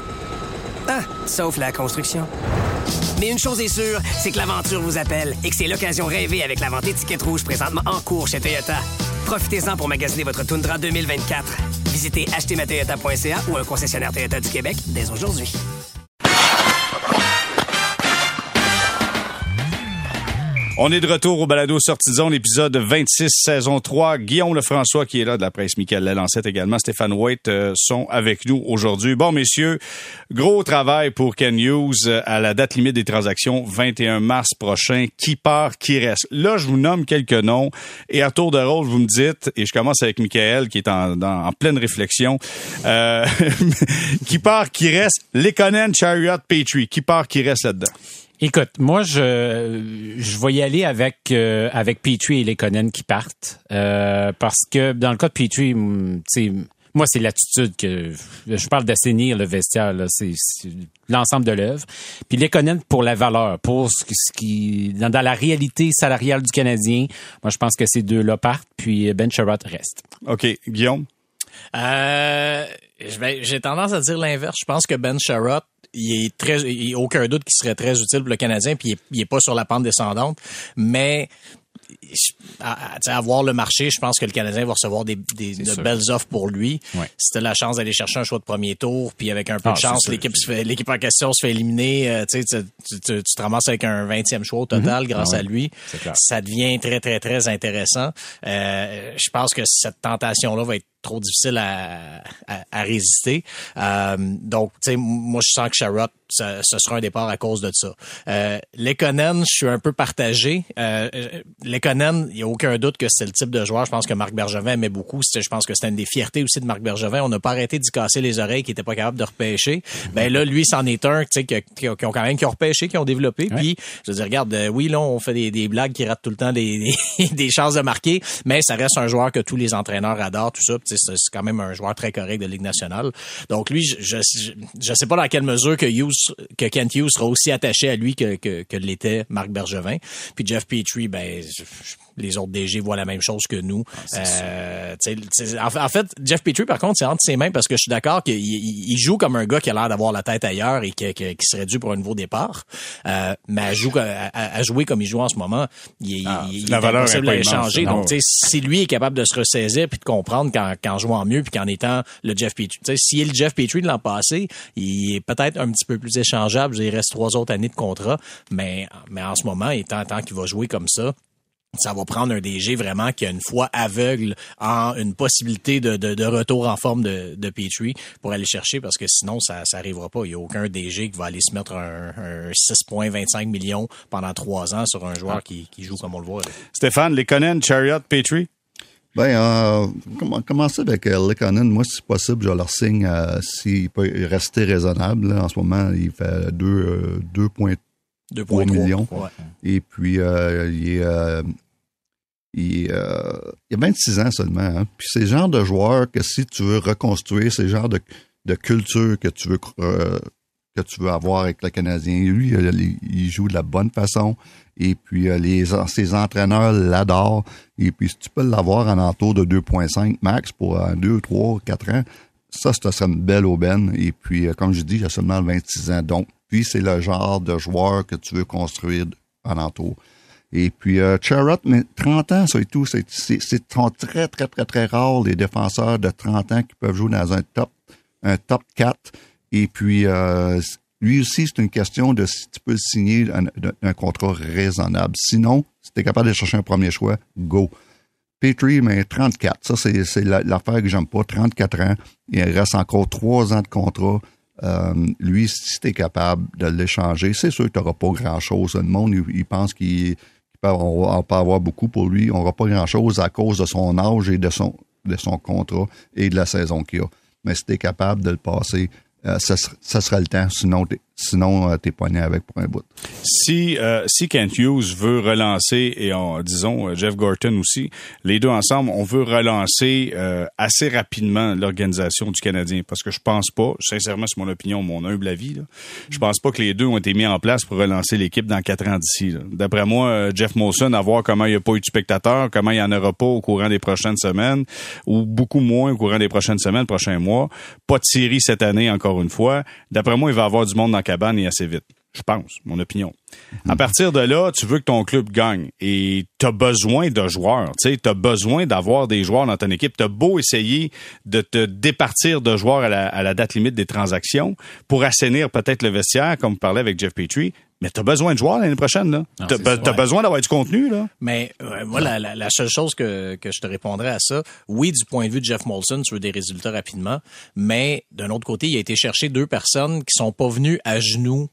Ah, sauf la construction. Mais une chose est sûre, c'est que l'aventure vous appelle et que c'est l'occasion rêvée avec la vente étiquette rouge présentement en cours chez Toyota. Profitez-en pour magasiner votre Tundra 2024. Visitez achetermatoyota.ca ou un concessionnaire Toyota du Québec dès aujourd'hui. On est de retour au balado Sortie zone, épisode 26, saison 3. Guillaume Lefrançois, qui est là de la presse, Michael Lalancette également, Stéphane White, euh, sont avec nous aujourd'hui. Bon, messieurs, gros travail pour Ken Hughes euh, à la date limite des transactions, 21 mars prochain. Qui part, qui reste? Là, je vous nomme quelques noms et à tour de rôle, vous me dites, et je commence avec Michael, qui est en, pleine réflexion, euh, qui part, qui reste? Lekonen, Chariot, Petrie. Qui part, qui reste là-dedans? Écoute, moi, je, je vais y aller avec, euh, avec Petrie et Lekonen qui partent. euh, parce que dans le cas de Petrie, tu sais, moi, c'est l'attitude que je parle d'assainir le vestiaire, là, c'est c'est l'ensemble de l'œuvre. Puis Lekonen pour la valeur, pour ce qui, ce qui dans, dans la réalité salariale du Canadien, moi, je pense que ces deux-là partent, puis Ben Sherratt reste. OK. Guillaume? Euh, j'ai tendance à dire l'inverse. Je pense que Ben Sherratt, il est très, il a aucun doute qu'il serait très utile pour le Canadien, puis il est, il est pas sur la pente descendante, mais à, à- tu sais, à voir le marché, je pense que le Canadien va recevoir des, des- de sûr. belles offres pour lui. Ouais. Si t'as la chance d'aller chercher un choix de premier tour, puis avec un peu Ah, de chance, c'est sûr. l'équipe en question se fait éliminer, euh, tu, tu, tu, tu- tu te ramasses avec un 20e choix au total grâce Ah à lui. Ça devient très, très, très intéressant. Euh, je pense que cette tentation-là va être trop difficile à, à, à résister. Euh, donc, tu sais, moi, je sens que Sherrod, ça- ce sera un départ à cause de ça. Euh, Lekonen, je suis un peu partagé. Euh, Lekonen, il n'y a aucun doute que c'est le type de joueur, je pense que Marc Bergevin aimait beaucoup. Je pense que c'était une des fiertés aussi de Marc Bergevin. On n'a pas arrêté d'y casser les oreilles, qui était pas capable de repêcher. Ben là, lui, c'en est un, tu sais, qui, ont qui ont quand même qui ont repêché, qui ont développé. Puis, je veux dire, regarde, euh, oui, là, on fait des, des blagues qui ratent tout le temps des, des, des chances de marquer, mais ça reste un joueur que tous les entraîneurs adorent, tout ça. C'est quand même un joueur très correct de Ligue nationale. Donc, lui, je, je sais pas dans quelle mesure que Hughes, que Kent Hughes sera aussi attaché à lui que, que, que l'était Marc Bergevin. Puis Jeff Petrie, ben, je- les autres DG voient la même chose que nous. Euh, tu sais, en, fait, Jeff Petrie, par contre, c'est entre ses mains parce que je suis d'accord qu'il il- il joue comme un gars qui a l'air d'avoir la tête ailleurs et qui serait dû pour un nouveau départ. Euh, mais à, jouer, à, jouer comme il joue en ce moment, il, Ah, il, la est valeur impossible est à échanger. non. Donc, si lui est capable de se ressaisir puis de comprendre qu'en, qu'en jouant mieux puis qu'en étant le Jeff Petrie, s'il est le Jeff Petrie de l'an passé, il est peut-être un petit peu plus échangeable. Il reste trois autres années de contrat, mais, mais en ce moment, étant tant qu'il va jouer comme ça, ça va prendre un DG vraiment qui a une foi aveugle en une possibilité de, de, de retour en forme de, de Petrie pour aller chercher parce que sinon ça ça arrivera pas. Il y a aucun DG qui va aller se mettre un, un 6,25 millions pendant trois ans sur un joueur qui, qui joue comme on le voit. là. Stéphane, Lekonen, Chariot, Petrie? Ben, euh, comm- commencer avec euh, Lekonen. Moi, si possible, je leur signe euh, s'il peut rester raisonnable. là. En ce moment, il fait deux, euh, 2,3 2,3 millions. Ouais. Et puis, euh, il, est, euh, il, euh, il a 26 ans seulement. hein. Puis c'est le genre de joueur que si tu veux reconstruire, c'est le genre de, de culture que tu veux euh, que tu veux avoir avec le Canadien. Lui, il, il joue de la bonne façon. Et puis, les, ses entraîneurs l'adorent. Et puis, si tu peux l'avoir en entour de 2,5 max pour 2, 3, 4 ans, ça, ça serait une belle aubaine. Et puis, comme je dis, il a seulement 26 ans. Donc, puis, c'est le genre de joueur que tu veux construire en entour. Et puis, euh, mais 30 ans, et tout, c'est, c'est, c'est très, très, très, très rare les défenseurs de 30 ans qui peuvent jouer dans un top, un top 4. Et puis, euh, lui aussi, c'est une question de si tu peux signer un, un contrat raisonnable. Sinon, si tu es capable de chercher un premier choix, go. Petrie, mais 34. Ça, c'est l'affaire que j'aime pas. 34 ans. Il reste encore trois ans de contrat. Euh, lui, si tu es capable de l'échanger, c'est sûr que tu n'auras pas grand-chose. Le monde, il, pense qu'il on va avoir beaucoup pour lui. On n'aura pas grand-chose à cause de son âge et de son, de contrat et de la saison qu'il a. Mais si tu es capable de le passer, euh, ça, sera le temps. Sinon, Sinon, euh, t'es poigné avec pour un bout. Si, euh, si Kent Hughes veut relancer, et disons euh, Jeff Gorton aussi, les deux ensemble, on veut relancer assez rapidement l'organisation du Canadien. Parce que je pense pas, sincèrement, c'est mon opinion, mon humble avis, là, je pense pas que les deux ont été mis en place pour relancer l'équipe dans quatre ans d'ici. D'après moi, Jeff Molson, à voir comment il n'y a pas eu de spectateurs, comment il n'y en aura pas au courant des prochaines semaines, ou beaucoup moins au courant des prochaines semaines, prochains mois. Pas de série cette année, encore une fois. D'après moi, il va y avoir du monde dans et assez vite. Je pense, mon opinion. À partir de là, tu veux que ton club gagne et tu as besoin de joueurs. Tu as besoin d'avoir des joueurs dans ton équipe. Tu as beau essayer de te départir de joueurs à la, date limite des transactions pour assainir peut-être le vestiaire, comme vous parlez avec Jeff Petrie. Mais tu as besoin de joueurs l'année prochaine. Tu as, besoin d'avoir du contenu. Là. Mais moi, la, la, seule chose que, que je te répondrais à ça, oui, du point de vue de Jeff Molson, tu veux des résultats rapidement. Mais d'un autre côté, il a été chercher deux personnes qui sont pas venues à genoux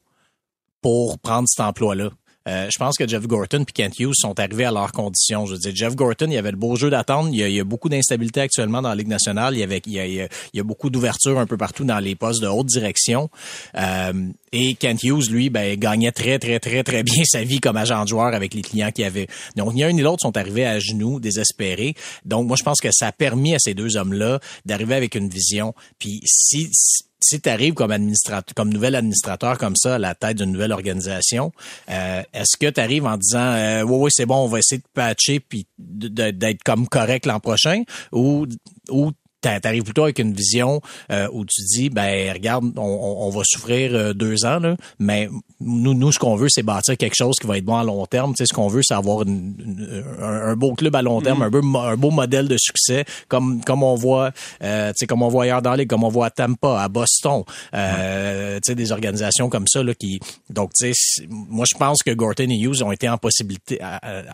pour prendre cet emploi-là. Euh, je pense que Jeff Gorton et Kent Hughes sont arrivés à leurs conditions. Je veux dire, Jeff Gorton, il y avait le beau jeu d'attendre. Il, y a beaucoup d'instabilité actuellement dans la Ligue nationale. Il y a beaucoup d'ouverture un peu partout dans les postes de haute direction. Euh, et Kent Hughes, lui, ben, gagnait très, très, très, très bien sa vie comme agent de joueur avec les clients qu'il avait. Donc, ni un ni l'autre sont arrivés à genoux, désespérés. Donc, moi, je pense que ça a permis à ces deux hommes-là d'arriver avec une vision. Puis, si si tu arrives comme administrateur, comme nouvel administrateur comme ça à la tête d'une nouvelle organisation, euh, est-ce que tu arrives en disant euh, oui oui c'est bon on va essayer de patcher puis d'être comme correct l'an prochain? Ou ou t'arrives plutôt avec une vision euh, où tu dis ben regarde on, on va souffrir euh, deux ans là, mais nous nous ce qu'on veut c'est bâtir quelque chose qui va être bon à long terme. Tu sais ce qu'on veut c'est avoir un, beau club à long terme mm. un beau un beau modèle de succès comme comme on voit euh, tu sais comme on voit ailleurs dans les comme on voit à Tampa à Boston. Euh, tu sais des organisations comme ça là qui donc tu sais moi je pense que Gorton et Hughes ont été en possibilité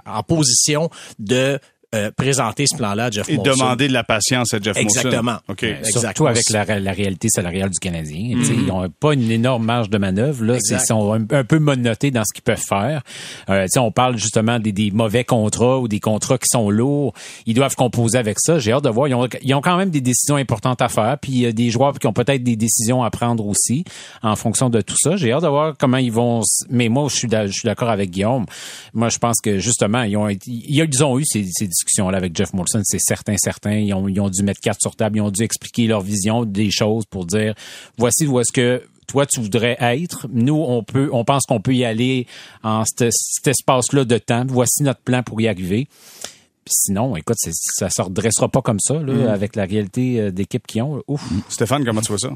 en position de euh, présenter ce plan-là à Jeff Et demander de la patience à Jeff Exactement. OK. Surtout avec la, réalité salariale du Canadien. Mm. Ils n'ont pas une énorme marge de manœuvre. Là. Ils sont un, peu monotés dans ce qu'ils peuvent faire. Euh, on parle justement des, des, mauvais contrats ou des contrats qui sont lourds. Ils doivent composer avec ça. J'ai hâte de voir. Ils ont, ils ont, quand même des décisions importantes à faire. Puis il y a des joueurs qui ont peut-être des décisions à prendre aussi en fonction de tout ça. J'ai hâte de voir comment ils vont... Mais moi, je suis d'accord avec Guillaume. Moi, je pense que justement, ils ont, ils ont eu ces, ces discussion-là avec Jeff Molson, c'est certain, certain. Ils ont, ils ont dû mettre carte sur table, ils ont dû expliquer leur vision des choses pour dire voici où est-ce que toi tu voudrais être. Nous, on peut, on pense qu'on peut y aller en cet, espace-là de temps. Voici notre plan pour y arriver. Puis sinon, écoute, ça se redressera pas comme ça, là, mm. avec la réalité euh, d'équipe qu'ils ont. Ouf. Mm. Stéphane, comment tu vois ça?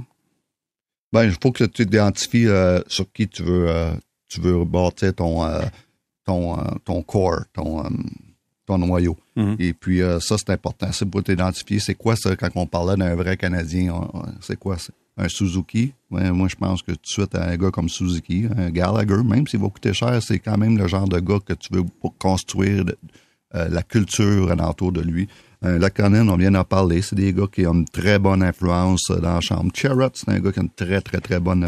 Ben, il faut que tu identifies euh, sur qui tu veux, euh, tu veux bâtir ton, ton, ton core, ton, ton noyau. Mhm. Et puis euh, ça, c'est important. C'est pour t'identifier. C'est quoi ça quand on parlait d'un vrai Canadien? C'est quoi ça? Un Suzuki? moi, je pense que tout de suite, un gars comme Suzuki, un Gallagher, même s'il va coûter cher, c'est quand même le genre de gars que tu veux pour construire euh, la culture alentour de lui. Un Laconin, on vient d'en parler, c'est des gars qui ont une très bonne influence dans la chambre. Cherrott, c'est un gars qui a une très, très, très bonne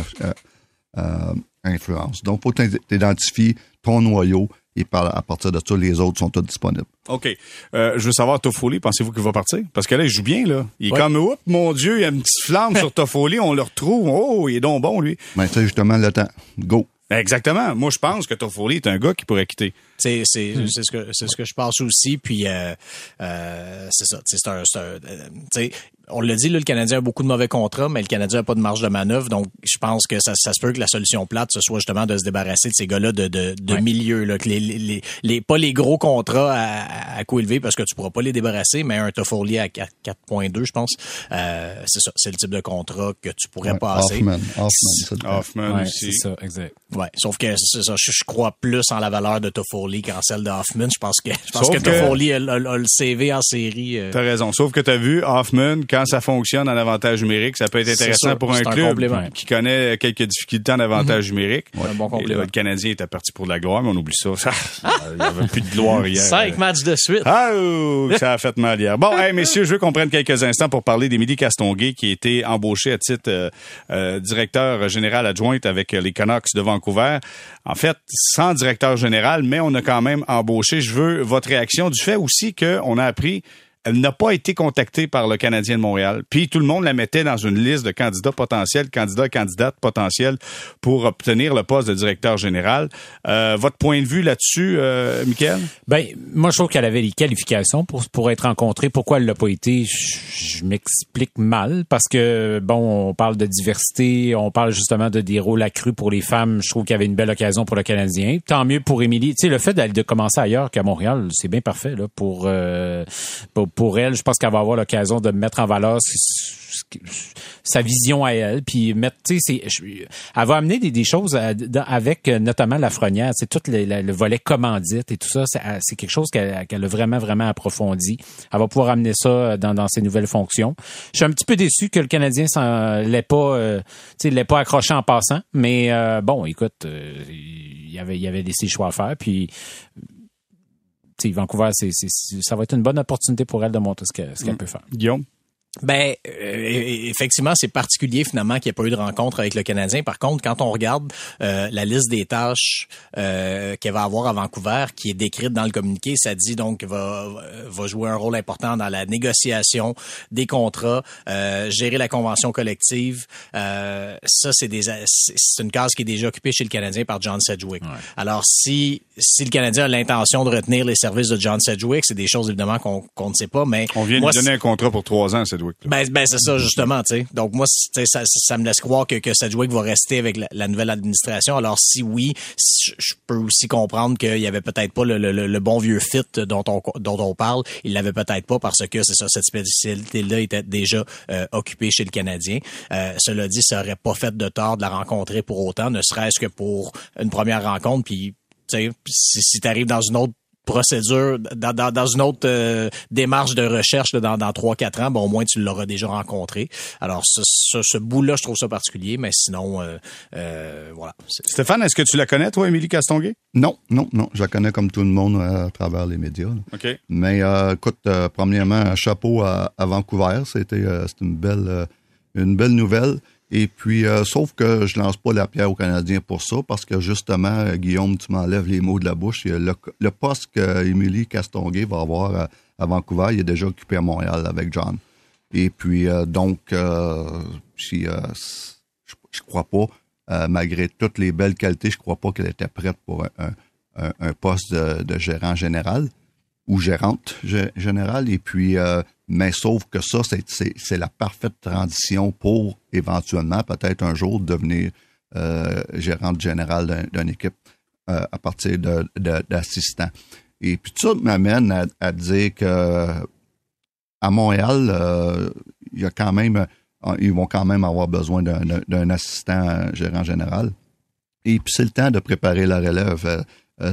euh, influence. Donc, faut t'identifier ton noyau et à partir de ça, les autres sont tous disponibles. OK. Euh, je veux savoir, Toffoli, pensez-vous qu'il va partir? Parce que là, il joue bien, là. Il est comme, oups, mon Dieu, il y a une petite flamme sur Toffoli, on le retrouve. Oh, il est donc bon, lui. Mais ben, c'est justement le temps. Go. Exactement. Moi, je pense que Toffoli est un gars qui pourrait quitter. C'est c'est c'est ce que c'est ce que je pense aussi. Puis euh, euh, c'est ça. C'est un, un on l'a dit, là, le Canadien a beaucoup de mauvais contrats, mais le Canadien n'a pas de marge de manœuvre. Donc, je pense que ça, ça se peut que la solution plate, ce soit justement de se débarrasser de ces gars-là de, de, de milieu. Là, que les, les, les, pas les gros contrats à, à coût élevé parce que tu pourras pas les débarrasser, mais un Toffoli à 4.2, je pense. Euh, c'est ça. C'est le type de contrat que tu pourrais passer. Hoffman. Hoffman, Hoffman aussi. C'est ça, exact. Ouais. Sauf que c'est ça. Je, crois plus en la valeur de Toffoli qu'en celle de Hoffman. Je pense que, je pense que, Toffoli a, le CV en série. Euh. T'as raison. Sauf que t'as vu Hoffman, quand quand ça fonctionne en avantage numérique, ça peut être intéressant pour un club qui connaît quelques difficultés en avantage numérique. Un bon là, complément. le Canadien était parti pour de la gloire, mais on oublie ça. Ça, Il n'y avait plus de gloire hier. Cinq matchs de suite. Ah, oh, ça a fait mal hier. Bon, hey, messieurs, je veux qu'on prenne quelques instants pour parler d'Émilie Castonguay, qui a été embauchée à titre euh, euh, directeur général adjointe avec euh, les Canucks de Vancouver. En fait, sans directeur général, mais on a quand même embauché. Je veux votre réaction du fait aussi qu'on a appris elle n'a pas été contactée par le Canadien de Montréal. Puis tout le monde la mettait dans une liste de candidats potentiels, candidats, candidates potentiels pour obtenir le poste de directeur général. Euh, votre point de vue là-dessus, euh, Michael? Ben, moi, je trouve qu'elle avait les qualifications pour, pour être rencontrée. Pourquoi elle l'a pas été, je, m'explique mal. Parce que, bon, on parle de diversité, on parle justement de des rôles accrus pour les femmes. Je trouve qu'il y avait une belle occasion pour le Canadien. Tant mieux pour Émilie. Tu sais, le fait d'aller de commencer ailleurs qu'à Montréal, c'est bien parfait, là, pour, euh, pour, pour elle. Je pense qu'elle va avoir l'occasion de mettre en valeur sa vision à elle, puis mettre, tu sais, elle va amener des, choses avec euh, notamment la frenière, c'est tout le, le- le volet commandite et tout ça, c'est quelque chose qu'elle a vraiment vraiment approfondi. Elle va pouvoir amener ça dans, dans ses nouvelles fonctions. Je suis un petit peu déçu que le Canadien l'ait pas, euh, tu sais, l'ait pas accroché en passant, mais euh, bon, écoute, euh, il y avait il y choix à faire, puis Vancouver, c'est, ça va être une bonne opportunité pour elle de montrer ce qu'elle, ce qu'elle peut faire. Guillaume? Ben, euh, effectivement, c'est particulier finalement qu'il n'y ait pas eu de rencontre avec le Canadien. Par contre, quand on regarde euh, la liste des tâches euh, qu'elle va avoir à Vancouver, qui est décrite dans le communiqué, ça dit donc qu'elle va, va jouer un rôle important dans la négociation des contrats, euh, gérer la convention collective. Euh, ça, c'est des, c'est c'est une case qui est déjà occupée chez le Canadien par John Sedgwick. Alors, si si le Canadien a l'intention de retenir les services de John Sedgwick, c'est des choses évidemment qu'on ne sait pas, mais On vient de lui donner un contrat pour trois ans, Sedgwick. ben, ben c'est ça justement, tu sais. Donc moi, ça, ça me laisse croire que, que Sedgwick va rester avec la, la nouvelle administration. Alors si oui, si- je, peux aussi comprendre qu'il y avait peut-être pas le, le- le- bon vieux fit dont on dont on parle. Il l'avait peut-être pas parce que c'est ça, cette spécialité-là était déjà euh, occupée chez le Canadien. Euh, cela dit, ça aurait pas fait de tort de la rencontrer pour autant, ne serait-ce que pour une première rencontre. Puis tu sais, si, si tu arrives dans une autre procédure, dans, dans, dans une autre euh, démarche de recherche là, dans, dans 3-4 ans, bon, au moins tu l'auras déjà rencontré. Alors, ce, ce, ce bout-là, je trouve ça particulier, mais sinon, euh, euh, voilà. Stéphane, est-ce que tu la connais, toi, Émilie Castonguay? Non, non, non. Je la connais comme tout le monde à travers les médias. là. OK. Mais euh, écoute, euh, premièrement, un chapeau à, à Vancouver. C'était euh, c'est une belle euh, une belle nouvelle. Et puis, euh, sauf que je lance pas la pierre aux Canadiens pour ça, parce que justement, euh, Guillaume, tu m'enlèves les mots de la bouche. Le, poste que Émilie Castonguay va avoir à, à Vancouver, il est déjà occupé à Montréal avec John. Et puis, euh, donc, euh, euh, je, je crois pas, euh, malgré toutes les belles qualités, je crois pas qu'elle était prête pour un, poste de, de gérant général ou gérante gé- générale. Et puis, euh, mais sauf que ça, c'est la parfaite transition pour éventuellement, peut-être un jour, devenir euh, gérante générale d'un- d'une équipe euh, à partir de- de- d'assistant. Et puis tout ça m'amène à, dire que à Montréal, euh, y a quand même, euh, ils vont quand même avoir besoin d'un- assistant gérant général. Et puis c'est le temps de préparer la relève.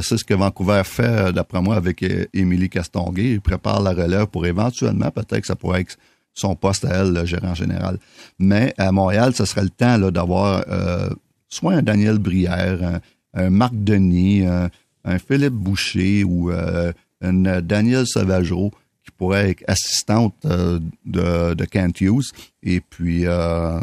C'est ce que Vancouver fait, d'après moi, avec Émilie Castonguay. Il prépare la relève pour éventuellement, peut-être que ça pourrait être son poste à elle, le gérant général. Mais à Montréal, ce serait le temps d'avoir euh, soit un Daniel Brière, un, un Marc Denis, un, un Philippe Boucher ou euh, une euh, Daniel Sauvageau qui pourrait être assistante euh, de, de Kent. Et puis, euh,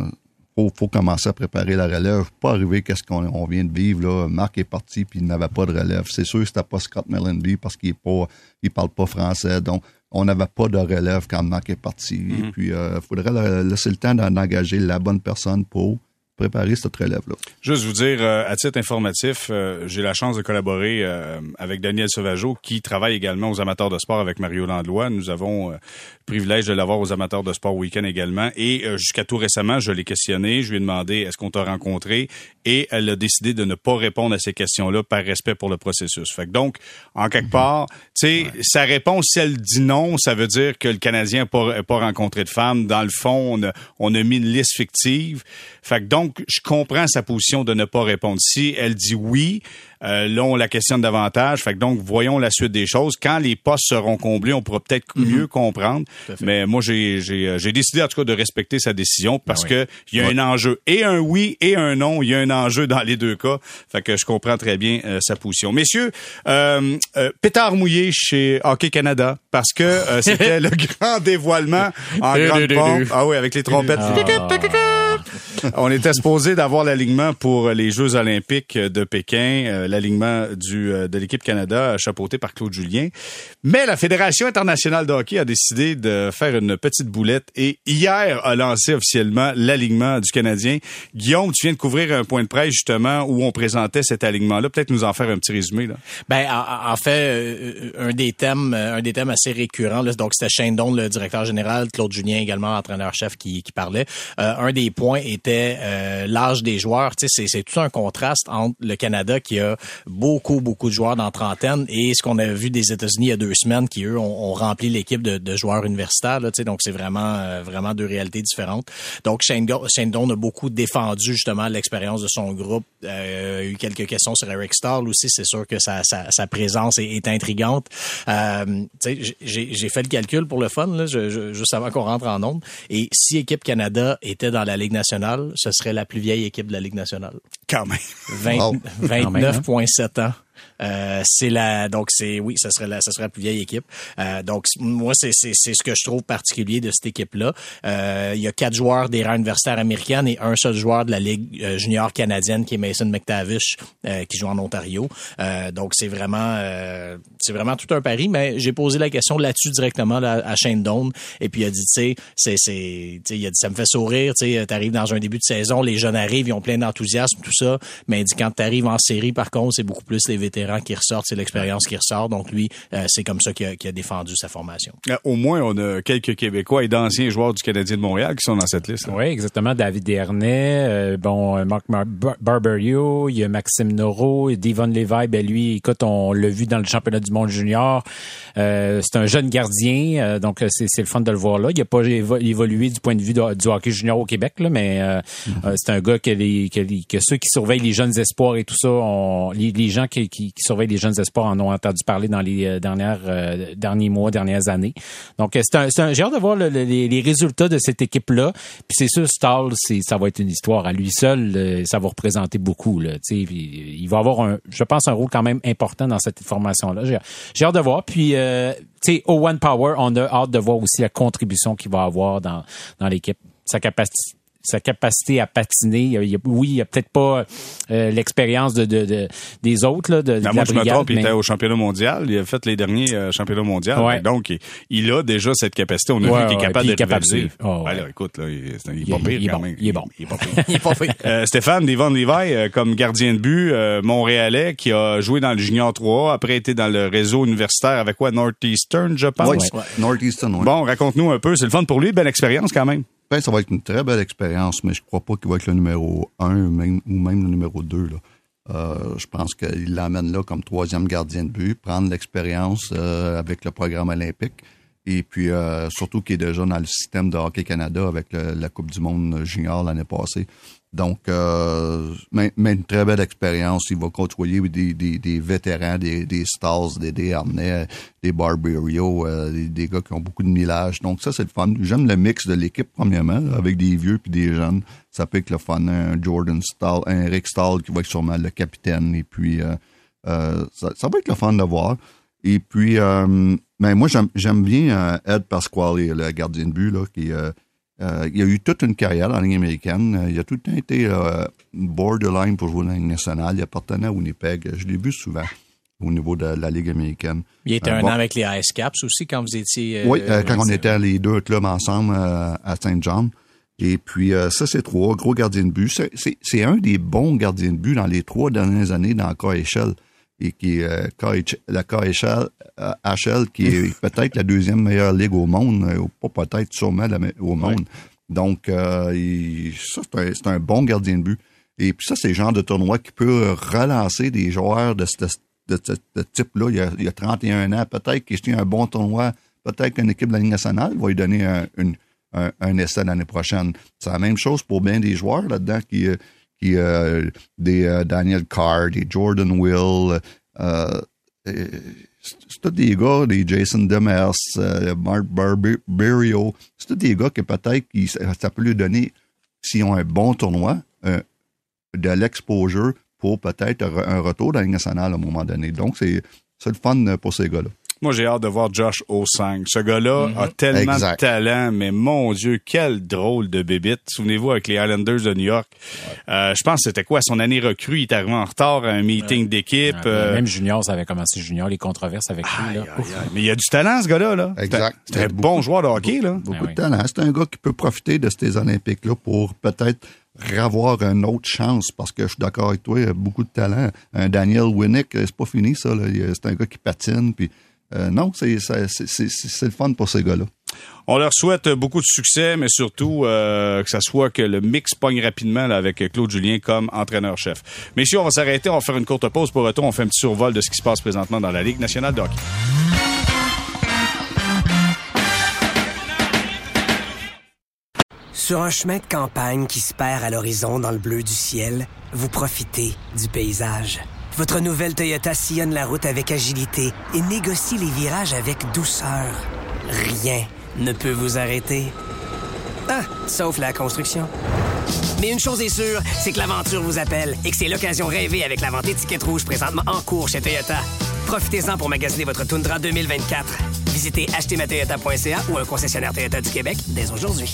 faut, faut commencer à préparer la relève. Pas arriver qu'est-ce qu'on on vient de vivre là. Marc est parti puis il n'avait pas de relève. C'est sûr que c'était pas Scott Mellenby parce qu'il pas, il parle pas français. Donc on n'avait pas de relève quand Marc est parti. Et puis euh, faudrait la- laisser le temps d'en- d'engager la bonne personne pour préparer cette relève là. Juste vous dire, euh, à titre informatif, euh, j'ai la chance de collaborer euh, avec Daniel Sauvageau, qui travaille également aux amateurs de sport avec Mario Landlois. Nous avons euh, le privilège de l'avoir aux amateurs de sport week-end également. Et euh, jusqu'à tout récemment, je l'ai questionné, je lui ai demandé est-ce qu'on t'a rencontré, et elle a décidé de ne pas répondre à ces questions-là par respect pour le processus. Fait que donc, en quelque part, tu sais, sa réponse, si elle dit non, ça veut dire que le Canadien n'a pas, pas rencontré de femme. Dans le fond, on a, on a mis une liste fictive. Fait que donc, Donc, je comprends sa position de ne pas répondre. Si elle dit oui, euh, là, on la questionne davantage. Fait que donc, voyons la suite des choses. Quand les postes seront comblés, on pourra peut-être Mhm. mieux comprendre. Mais moi, j'ai, euh, j'ai décidé en tout cas de respecter sa décision parce Ah que il y a un enjeu et un oui et un non. Il y a un enjeu dans les deux cas. Fait que je comprends très bien euh, sa position. Messieurs, euh, euh, pétard mouillé chez Hockey Canada parce que c'était le grand dévoilement en grande pompe. Ah oui, avec les trompettes. On était supposé d'avoir l'alignement pour les Jeux olympiques de Pékin, euh, l'alignement euh, de l'équipe Canada chapeauté par Claude Julien. Mais la Fédération internationale de hockey a décidé de faire une petite boulette et hier a lancé officiellement l'alignement du Canadien. Guillaume, tu viens de couvrir un point de presse justement où on présentait cet alignement-là. Peut-être nous en faire un petit résumé. Là. Ben en, fait, euh, un des thèmes, un des thèmes assez récurrents. Là, donc c'était Shane le directeur général, Claude Julien également, entraîneur-chef, qui, parlait. Un des points était euh, l'âge des joueurs. Tu sais, c'est, tout un contraste entre le Canada qui a beaucoup beaucoup de joueurs dans trentaine et ce qu'on a vu des États-Unis il y a deux semaines qui eux ont, ont rempli l'équipe de, de joueurs universitaires. Là, tu sais, donc c'est vraiment euh, vraiment deux réalités différentes. Donc Shane, Go- a beaucoup défendu justement l'expérience de son groupe. Euh, il y a eu quelques questions sur Eric Stahl aussi. C'est sûr que sa, sa, sa présence est, intrigante. Euh, j'ai, fait le calcul pour le fun, là, je, je- juste avant qu'on rentre en onde. Et si Équipe Canada était dans la Ligue nationale, ce serait la plus vieille équipe de la Ligue nationale. Quand même. 20 Wow. 29,7 ans. Euh, c'est la donc c'est oui ça serait la ça serait la plus vieille équipe. Euh, donc moi c'est c'est c'est ce que je trouve particulier de cette équipe là il y a quatre joueurs des rangs universitaires américaines et un seul joueur de la ligue euh, junior canadienne qui est Mason McTavish euh, qui joue en Ontario. Euh, donc c'est vraiment euh, c'est vraiment tout un pari mais j'ai posé la question là-dessus directement là, à Shane Doan. Et puis il a dit tu sais c'est c'est tu sais il a dit ça me fait sourire tu sais t'arrives dans un début de saison les jeunes arrivent ils ont plein d'enthousiasme tout ça. Mais il dit quand t'arrives en série par contre c'est beaucoup plus les vétérans qui ressortent c'est l'expérience qui ressort donc lui euh, c'est comme ça qu'il a, qu'il a défendu sa formation Euh, Au moins, on a quelques Québécois et d'anciens joueurs du Canadien de Montréal qui sont dans cette liste. là. Oui, exactement. David Dernay, euh, bon, euh, Marc Mar- Bar- Barberio, il y a Maxime Noro, et Devon Levi, ben lui, écoute, on l'a vu dans le championnat du monde junior. Euh, c'est un jeune gardien, euh, donc c'est, c'est le fun de le voir là. Il a pas évo- évolué du point de vue de- du hockey junior au Québec, là, mais euh, euh, c'est un gars que, les, que, les- que ceux qui surveillent les jeunes espoirs et tout ça, ont, les, les gens qui, qui, qui surveillent les jeunes espoirs en ont entendu parler dans les euh, dernières euh, derniers mois, dernières années. Donc euh, c'est un, un j'ai hâte de voir le- le- les, résultats de cette équipe là. Puis c'est sûr, Stahl, ça va être une histoire à lui seul. euh, ça va représenter beaucoup. Là, puis il va avoir un, je pense, un rôle quand même important dans cette formation là. J'ai, hâte de voir. Puis euh, tu sais, Power, on a hâte de voir aussi la contribution qu'il va avoir dans dans l'équipe, sa capacité sa capacité à patiner. Il y a- il y a- oui, il y a peut-être pas euh, l'expérience de, de, de- des autres là, de, de Ben, la moi, je me brigade, trompe, il était au championnat mondial. Il a fait les derniers euh, championnats mondiaux. Ouais. Donc, il, il a déjà cette capacité. On a Ouais, vu qu'il est ouais, capable de est capable de rivaliser. suivre. Oh, ouais. là, écoute, là, il, c'est- il est pas est- pire il est quand bon, même. il est bon. Il est pas pire. il est pas fait. Euh, Stéphane Devon Levi, euh, comme gardien de but euh, montréalais, qui a joué dans le Junior 3, après été dans le réseau universitaire avec quoi? Northeastern, je pense? Oui, Northeastern, oui. Bon, raconte-nous un peu. C'est le fun pour lui, belle expérience quand même. Ben, ça va être une très belle expérience, mais je crois pas qu'il va être le numéro un ou même, ou même le numéro deux. Là. Euh, je pense qu'il l'amène là comme troisième gardien de but, prendre l'expérience euh, avec le programme olympique. Et puis, euh, surtout qu'il est déjà dans le système de Hockey Canada avec la Coupe du Monde junior l'année passée. Donc, euh, mais, mais une très belle expérience. Il va côtoyer des, des, des vétérans, des, des stars, des Desharnais, des Barberio, euh, des, des gars qui ont beaucoup de millage. Donc, ça, c'est le fun. J'aime le mix de l'équipe, premièrement, avec des vieux puis des jeunes. Ça peut être le fun. Un Jordan Stahl, un Rick Stahl qui va être sûrement le capitaine. Et puis, euh, euh, ça, ça va être le fun de voir. Et puis, euh, ben, moi, j'aime, j'aime bien euh, Ed Pasquale, le gardien de but, là, qui, euh, il a eu toute une carrière dans la Ligue américaine. Euh, Il a tout le temps été euh, borderline pour jouer dans la Ligue nationale. Il appartenait à Winnipeg. Je l'ai vu souvent au niveau de la Ligue américaine. il était Euh, un bon. an avec les Ice Caps aussi quand vous étiez Oui, quand on était les deux clubs ensemble à Saint John. Et puis, ça, c'est trois gros gardiens de but. C'est- un des bons gardiens de but dans les trois dernières années dans la KHL. Et qui est euh, la KHL, euh, HL, qui est peut-être la deuxième meilleure ligue au monde, euh, ou pas peut-être, sûrement la au monde. Donc, euh, il- ça, c'est un, bon gardien de but. Et puis ça, c'est le genre de tournoi qui peut relancer des joueurs de ce de, type-là. Il, y a- il y a 31 ans, peut-être qu'il a un bon tournoi, peut-être qu'une équipe de la Ligue nationale va lui donner un, une- un, un essai l'année prochaine. C'est la même chose pour bien des joueurs là-dedans qui, euh, euh, des euh, Daniel Carr, des Jordan Will, euh, euh, c'est tous des gars, des Jason Demers, euh, Mark Barberio, c'est tous des gars que peut-être ça peut lui donner, s'ils ont un bon tournoi, euh, de l'exposure pour peut-être un retour dans la Ligue à un moment donné. Donc, c'est c'est le fun pour ces gars-là. Moi, j'ai hâte de voir Josh Osang. Ce gars-là a tellement Exact. de talent, mais mon Dieu, quel drôle de bébite. Souvenez-vous, avec les Islanders de New York, euh, je pense que c'était quoi, son année recrue, il est arrivé en retard à un meeting d'équipe. euh, Même Junior, ça avait commencé Junior, les controverses avec lui. Là. aïe, aïe, aïe. Mais il y a du talent, ce gars-là. Là. Exact. C'est un- bon joueur de hockey. Là. Beaucoup oui. de talent. C'est un gars qui peut profiter de ces Olympiques-là pour peut-être avoir une autre chance parce que je suis d'accord avec toi, il a beaucoup de talent. Un Daniel Winnick, euh, c'est pas fini ça. C'est un gars qui patine. Puis, euh, non, c'est c'est- c'est- c'est- c'est le fun pour ces gars-là. On leur souhaite beaucoup de succès, mais surtout euh, que ça soit que le mix pogne rapidement là, avec Claude Julien comme entraîneur-chef. Messieurs, on va s'arrêter, on va faire une courte pause. Pour retour, on fait un petit survol de ce qui se passe présentement dans la Ligue nationale de hockey. Sur un chemin de campagne qui se perd à l'horizon dans le bleu du ciel, vous profitez du paysage. Votre nouvelle Toyota sillonne la route avec agilité et négocie les virages avec douceur. Rien ne peut vous arrêter. Ah, sauf la construction. Mais une chose est sûre, c'est que l'aventure vous appelle et que c'est l'occasion rêvée avec la vente étiquette rouge présentement en cours chez Toyota. Profitez-en pour magasiner votre Tundra 2024. Visitez achetermatoyota.ca ou un concessionnaire Toyota du Québec dès aujourd'hui.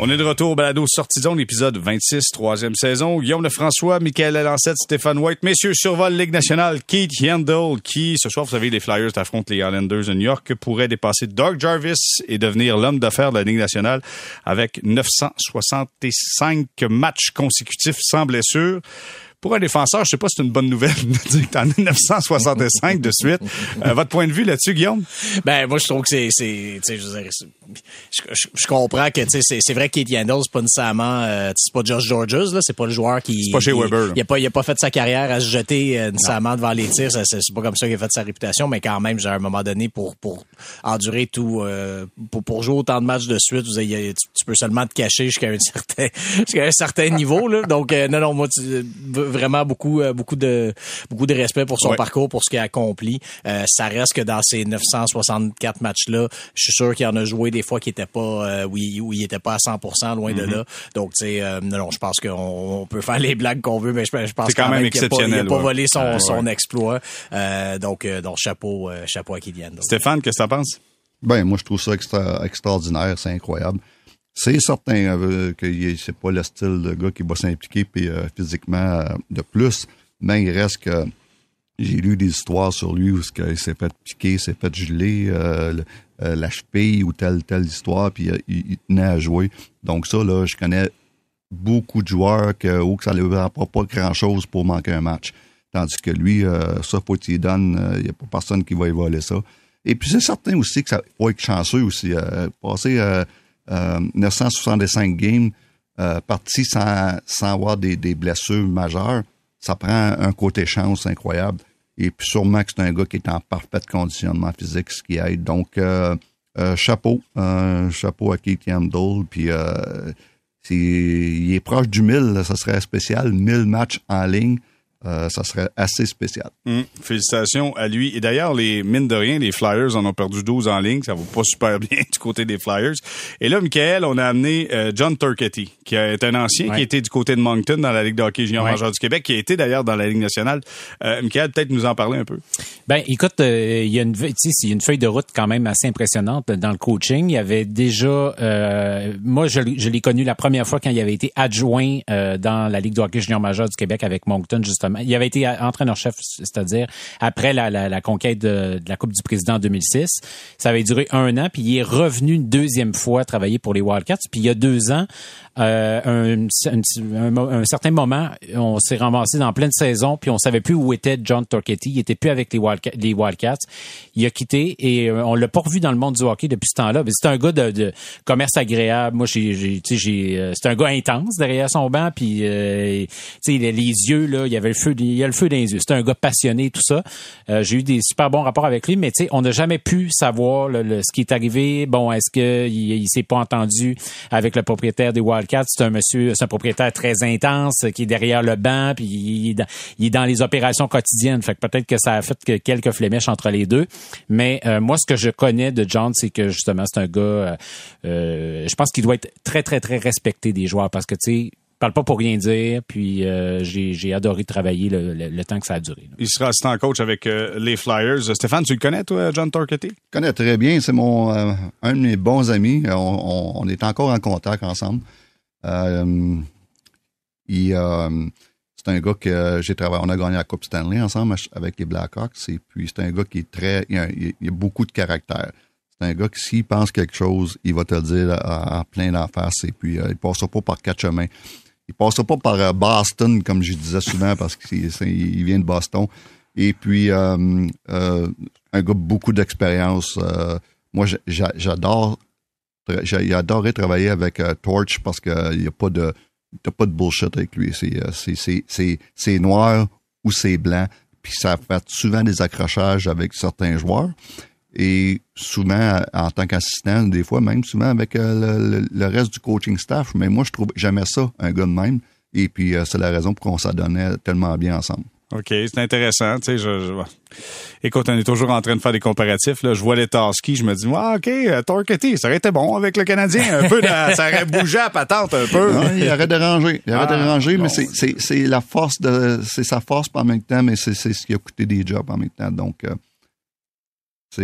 On est de retour au balado Sortie zone, épisode 26, troisième saison. Guillaume Lefrançois, Michael Lancette, Stéphane White, messieurs, survol Ligue nationale, Keith Yandel, qui, ce soir, vous savez, les Flyers affrontent les Islanders de New York, pourrait dépasser Doug Jarvis et devenir l'homme d'affaires de la Ligue nationale avec 965 matchs consécutifs sans blessure. Pour un défenseur, je sais pas si c'est une bonne nouvelle de dire que t'en as 965 de suite. Euh, votre point de vue là-dessus, Guillaume? Ben, moi, je trouve que c'est, c'est, tu sais, je je, je- je comprends que, tu sais, c'est, c'est vrai que Handel, c'est pas nécessairement, euh, c'est pas Josh Georges, là, c'est pas le joueur qui. C'est pas chez qui- Weber. Il a pas, il a pas fait sa carrière à se jeter euh, nécessairement devant les tirs, c'est, c'est pas comme ça qu'il a fait sa réputation, mais quand même, à un moment donné pour, pour endurer tout, pour, pour jouer autant de matchs de suite, vous avez- tu, tu peux seulement te cacher jusqu'à un certain, jusqu'à un certain niveau, là. Donc, non, non, moi, tu- vraiment beaucoup, euh, beaucoup de, beaucoup de respect pour son Ouais. parcours, pour ce qu'il a accompli. Euh, ça reste que dans ces 964 matchs-là, je suis sûr qu'il en a joué des fois qui étaient pas, euh, où, il, où il était pas à 100% loin Mm-hmm. de là. Donc, tu sais, euh, non, je pense qu'on on peut faire les blagues qu'on veut, mais je, je pense C'est quand même qu'il a pas- exceptionnel, Il a pas ouais. volé son, Ouais, son ouais. exploit. Euh, donc, euh, donc, chapeau, euh, chapeau à Kylian. Donc, Stéphane, qu'est-ce que t'en penses? Ben, moi, je trouve ça extra- extraordinaire, c'est incroyable. C'est certain euh, que c'est pas le style de gars qui va s'impliquer puis, euh, physiquement euh, de plus, mais il reste que j'ai lu des histoires sur lui où il s'est fait piquer, s'est fait geler euh, la cheville ou telle telle histoire, puis il, tenait à jouer. Donc ça, là, je connais beaucoup de joueurs que, où que ça ne leur apporte pas grand-chose pour manquer un match. Tandis que lui, ça, faut qu'il donne, il n'y a pas personne qui va y voler ça. Et puis c'est certain aussi que ça faut être chanceux aussi. Passer 965 games euh, partis sans, sans avoir des, blessures majeures, ça prend un côté chance incroyable. Et puis sûrement que c'est un gars qui est en parfait conditionnement physique, ce qui aide. Donc, euh, euh, chapeau. euh, chapeau à Keith Yandel. Puis, euh, il est proche du 1000. là, Ça serait spécial. 1000 matchs en ligne. Euh, ça serait assez spécial. Hum, félicitations à lui. Et d'ailleurs, les mine de rien, les Flyers en ont perdu 12 en ligne. Ça va pas super bien du côté des Flyers. Et là, Michael, on a amené euh, John Turketti, qui est un ancien Ouais. qui était du côté de Moncton dans la Ligue de hockey junior Ouais. majeur du Québec, qui a été d'ailleurs dans la Ligue nationale. Euh, Michael, peut-être nous en parler un peu. Ben, écoute, euh, il y a une, tu sais, il y a une feuille de route quand même assez impressionnante dans le coaching. Il y avait déjà, euh, moi, je, l'ai- je l'ai connu la première fois quand il avait été adjoint euh, dans la Ligue de hockey junior majeur du Québec avec Moncton, justement. Il avait été entraîneur-chef, c'est-à-dire après la, conquête de, de la Coupe du Président en 2006. Ça avait duré un an, puis il est revenu une deuxième fois travailler pour les Wildcats. Puis il y a deux ans, euh, un, un, certain moment, on s'est ramassé dans pleine saison, puis on savait plus où était John Torchetti. Il était plus avec les Wildcats. Il a quitté et euh, on l'a pas revu dans le monde du hockey depuis ce temps-là. C'est un gars de, de, commerce agréable. Moi, j'ai, euh, c'est un gars intense derrière son banc, puis euh, il a les yeux là, il y avait le feu, il a le feu dans les yeux. C'est un gars passionné, tout ça. Euh, j'ai eu des super bons rapports avec lui, mais tu sais, on n'a jamais pu savoir le, ce qui est arrivé. Bon, est-ce que il, il s'est pas entendu avec le propriétaire des Wildcats? C'est un monsieur, c'est un propriétaire très intense qui est derrière le banc, puis il est dans, il est dans les opérations quotidiennes. Fait que peut-être que ça a fait que quelques flémèches entre les deux. Mais euh, moi, ce que je connais de John, c'est que justement, c'est un gars. Euh, euh, je pense qu'il doit être très, très, très respecté des joueurs parce que tu sais parle pas pour rien dire, puis euh, j'ai adoré travailler le, temps que ça a duré. Il sera assistant coach avec euh, les Flyers. Stéphane, tu le connais, toi, John Torquetti? Je connais très bien. C'est mon un de mes bons amis. On, est encore en contact ensemble. Il, c'est un gars que j'ai travaillé. On a gagné la Coupe Stanley ensemble avec les Blackhawks. Et puis, c'est un gars qui est très. Il a, beaucoup de caractère. C'est un gars qui, s'il pense quelque chose, il va te le dire à, plein d'en face. Et puis, euh, il passera pas par quatre chemins. Il passera pas par euh, Boston, comme je disais souvent, parce qu'il vient de Boston. Et puis, euh, un gars beaucoup d'expérience. moi, j'adore. J'ai adoré travailler avec Torch parce qu'il n'y a pas de t'as pas de bullshit avec lui. Euh, c'est noir ou c'est blanc. Puis ça fait souvent des accrochages avec certains joueurs. Et souvent, en tant qu'assistant, des fois même souvent avec euh, le, reste du coaching staff. Mais moi, je trouve jamais ça, un gars de même. Et puis, euh, c'est la raison pour qu'on s'adonnait tellement bien ensemble. OK, c'est intéressant. Tu sais, je, Écoute, on est toujours en train de faire des comparatifs. Là. Je vois les Tarski, je me dis, ah, OK, euh, Torquetti, ça aurait été bon avec le Canadien. Un peu, ça aurait bougé à patente un peu. Non, il aurait dérangé. Il aurait ah, dérangé, mais c'est la force de. C'est sa force en même temps, mais c'est ce qui a coûté des jobs en même temps. Donc, euh,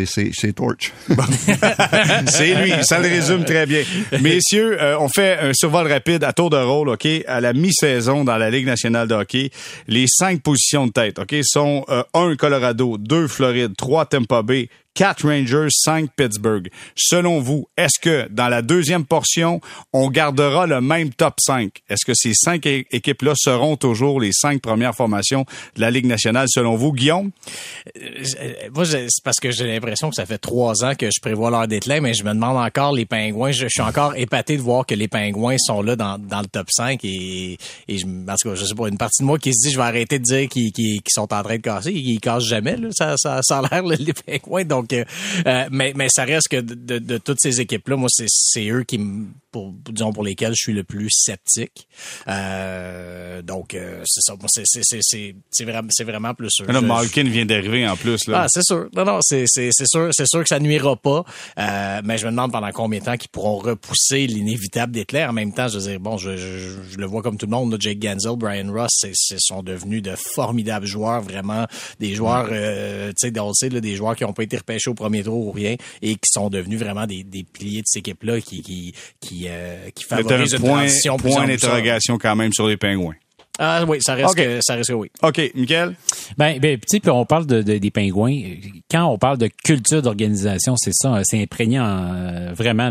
c'est Torch. c'est lui, ça le résume très bien. Messieurs, euh, on fait un survol rapide à tour de rôle, OK, à la mi-saison dans la Ligue nationale de hockey. Les cinq positions de tête, OK, sont euh, un Colorado, deux Floride, trois Tampa Bay, 4 Rangers, 5 Pittsburgh. Selon vous, est-ce que dans la deuxième portion, on gardera le même top 5? Est-ce que ces cinq équipes-là seront toujours les cinq premières formations de la Ligue nationale, selon vous, Guillaume? Euh, moi, c'est parce que j'ai l'impression que ça fait trois ans que je prévois leur déclin, mais je me demande encore les Pingouins. Je, suis encore épaté de voir que les Pingouins sont là dans, le top 5 et, et je, parce que je sais pas, une partie de moi qui se dit je vais arrêter de dire qu'ils sont en train de casser. Ils cassent jamais, là. Ça, ça, ça a l'air, les Pingouins. Euh, mais, mais ça reste que de, de, toutes ces équipes-là, moi, c'est eux qui pour disons pour lesquels je suis le plus sceptique. Euh, donc euh, c'est ça, c'est c'est c'est c'est vraiment c'est vraiment plus sûr. Là, Malkin vient d'arriver en plus là. Ah c'est sûr. Non non c'est c'est c'est sûr c'est sûr que ça nuira pas. Euh, mais je me demande pendant combien de temps qu'ils pourront repousser l'inévitable d'éclair. En même temps, je veux dire bon, je, je, le vois comme tout le monde. Là, Jake Gansel, Brian Ross, c'est sont devenus de formidables joueurs, vraiment des joueurs, euh, tu sais, des joueurs qui ont pas été repêchés au premier tour ou rien et qui sont devenus vraiment des, des piliers de cette équipe là qui qui qui euh, qui une point, transition point d'interrogation quand même sur les pingouins. Ah oui, ça reste, que, ça reste que oui. OK, Michael? Ben, ben tu sais, puis on parle de, des pingouins. Quand on parle de culture d'organisation, c'est ça, c'est imprégnant euh, vraiment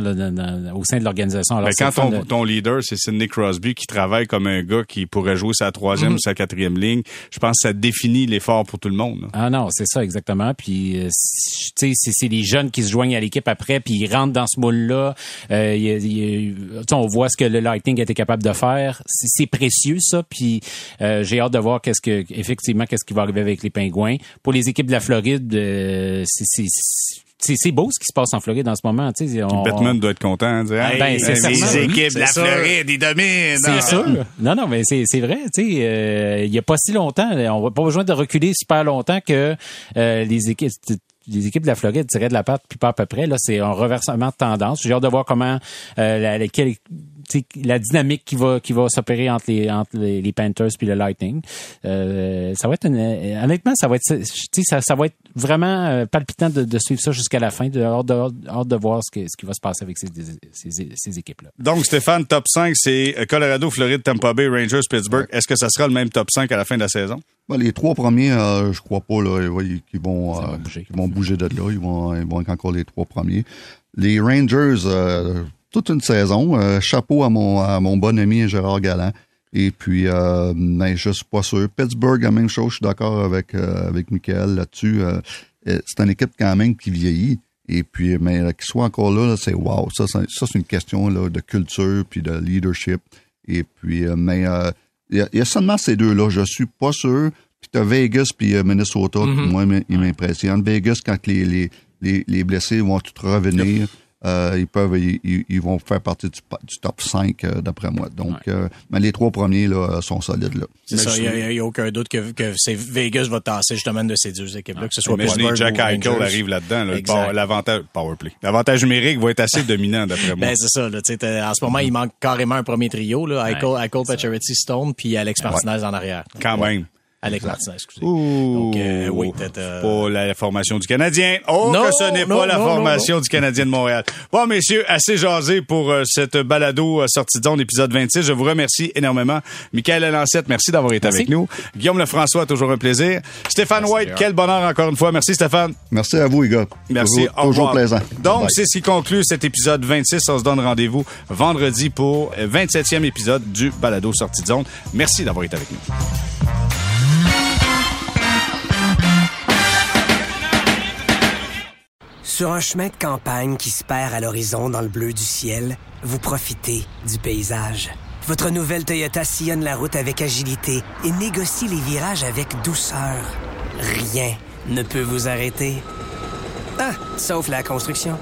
au sein de l'organisation. Ben, quand ton, ton, leader, c'est Sidney Crosby, qui travaille comme un gars qui pourrait jouer sa troisième mhm. ou sa quatrième ligne, je pense que ça définit l'effort pour tout le monde. Ah non, c'est ça, exactement. Puis, euh, tu sais, c'est les jeunes qui se joignent à l'équipe après, puis ils rentrent dans ce moule-là. Euh, on voit ce que le Lightning été capable de faire. C'est précieux, ça, puis euh, j'ai hâte de voir qu'est-ce que effectivement qu'est-ce qui va arriver avec les pingouins. Pour les équipes de la Floride, euh, c'est beau ce qui se passe en Floride en ce moment. Tu sais, Batman doit être content. Dire, ben, les équipes de la Floride, ils dominent. C'est sûr. Non, non, mais c'est vrai. Tu sais, euh, il y a pas si longtemps, on va pas besoin de reculer super longtemps que les équipes les équipes de la Floride tiraient de la patte puis pas à peu près. Là, c'est un reversement de tendance. J'ai hâte de voir comment euh, la, la dynamique qui va qui va s'opérer entre les entre les, Panthers puis le Lightning. Euh, ça va être une, honnêtement ça va être ça, ça va être vraiment euh, palpitant de, de suivre ça jusqu'à la fin. De, hâte, de, de voir ce, que, ce qui va se passer avec ces, ces, ces équipes là. Donc Stéphane, top 5 c'est Colorado, Floride, Tampa Bay, Rangers, Pittsburgh. Est-ce que ça sera le même top 5 à la fin de la saison? Ben, les trois premiers, euh, je crois pas là, ils, vont, euh, bouger. ils vont bouger de là. Ils vont, ils vont être encore les trois premiers. Les Rangers, euh, toute une saison. Euh, chapeau à mon, à mon bon ami Gérard Galland. Et puis, euh, ben, je suis pas sûr. Pittsburgh, la même chose, je suis d'accord avec, euh, avec Michael là-dessus. Euh, c'est une équipe quand même qui vieillit. Et puis, mais qu'il soit encore là, c'est wow. Ça, ça, c'est une question là, de culture puis de leadership. Et puis, mais il y, a seulement ces deux-là. Je suis pas sûr. Puis t'as Vegas puis Minnesota, mm-hmm. moi, il m'impressionne. Vegas, quand les, les, les, les blessés vont tout revenir. Euh, ils peuvent, ils, vont faire partie du, top 5 euh, d'après moi. Donc, euh, mais les trois premiers là, sont solides là. C'est ça, il n'y a, aucun doute que, que c'est Vegas va tasser justement de ces deux équipes-là, que ce soit Imaginez Jack Eichel arrive là-dedans. Là, l'avantage powerplay, l'avantage numérique va être assez dominant d'après moi. Ben c'est ça. Là, en ce moment, il manque carrément un premier trio là, Eichel, Eichel Pacioretty, Stone, puis Alex Martinez en arrière. Quand même. Alex Martinez, excusez. Donc, euh, oui, peut-être. Euh... Pas la formation du Canadien. Oh, que ce n'est pas la formation du Canadien de Montréal. Bon, messieurs, assez jasé pour euh, cette balado euh, sortie de zone, épisode 26. Je vous remercie énormément. Michael Lancette, merci d'avoir été avec nous. Guillaume Lefrançois, toujours un plaisir. Stéphane White, quel bonheur encore une fois. Merci, Stéphane. Merci à vous, les gars. Merci. Toujours, toujours plaisant. Donc, c'est ce qui conclut cet épisode 26. On se donne rendez-vous vendredi pour 27e épisode du balado sortie de zone. Merci d'avoir été avec nous. Sur un chemin de campagne qui se perd à l'horizon dans le bleu du ciel, vous profitez du paysage. Votre nouvelle Toyota sillonne la route avec agilité et négocie les virages avec douceur. Rien ne peut vous arrêter. Ah, sauf la construction.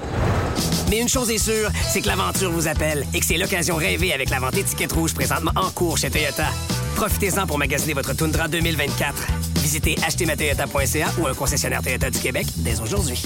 Mais une chose est sûre, c'est que l'aventure vous appelle et que c'est l'occasion rêvée avec la vente étiquette rouge présentement en cours chez Toyota. Profitez-en pour magasiner votre Tundra 2024. Visitez achetermatoyota.ca ou un concessionnaire Toyota du Québec dès aujourd'hui.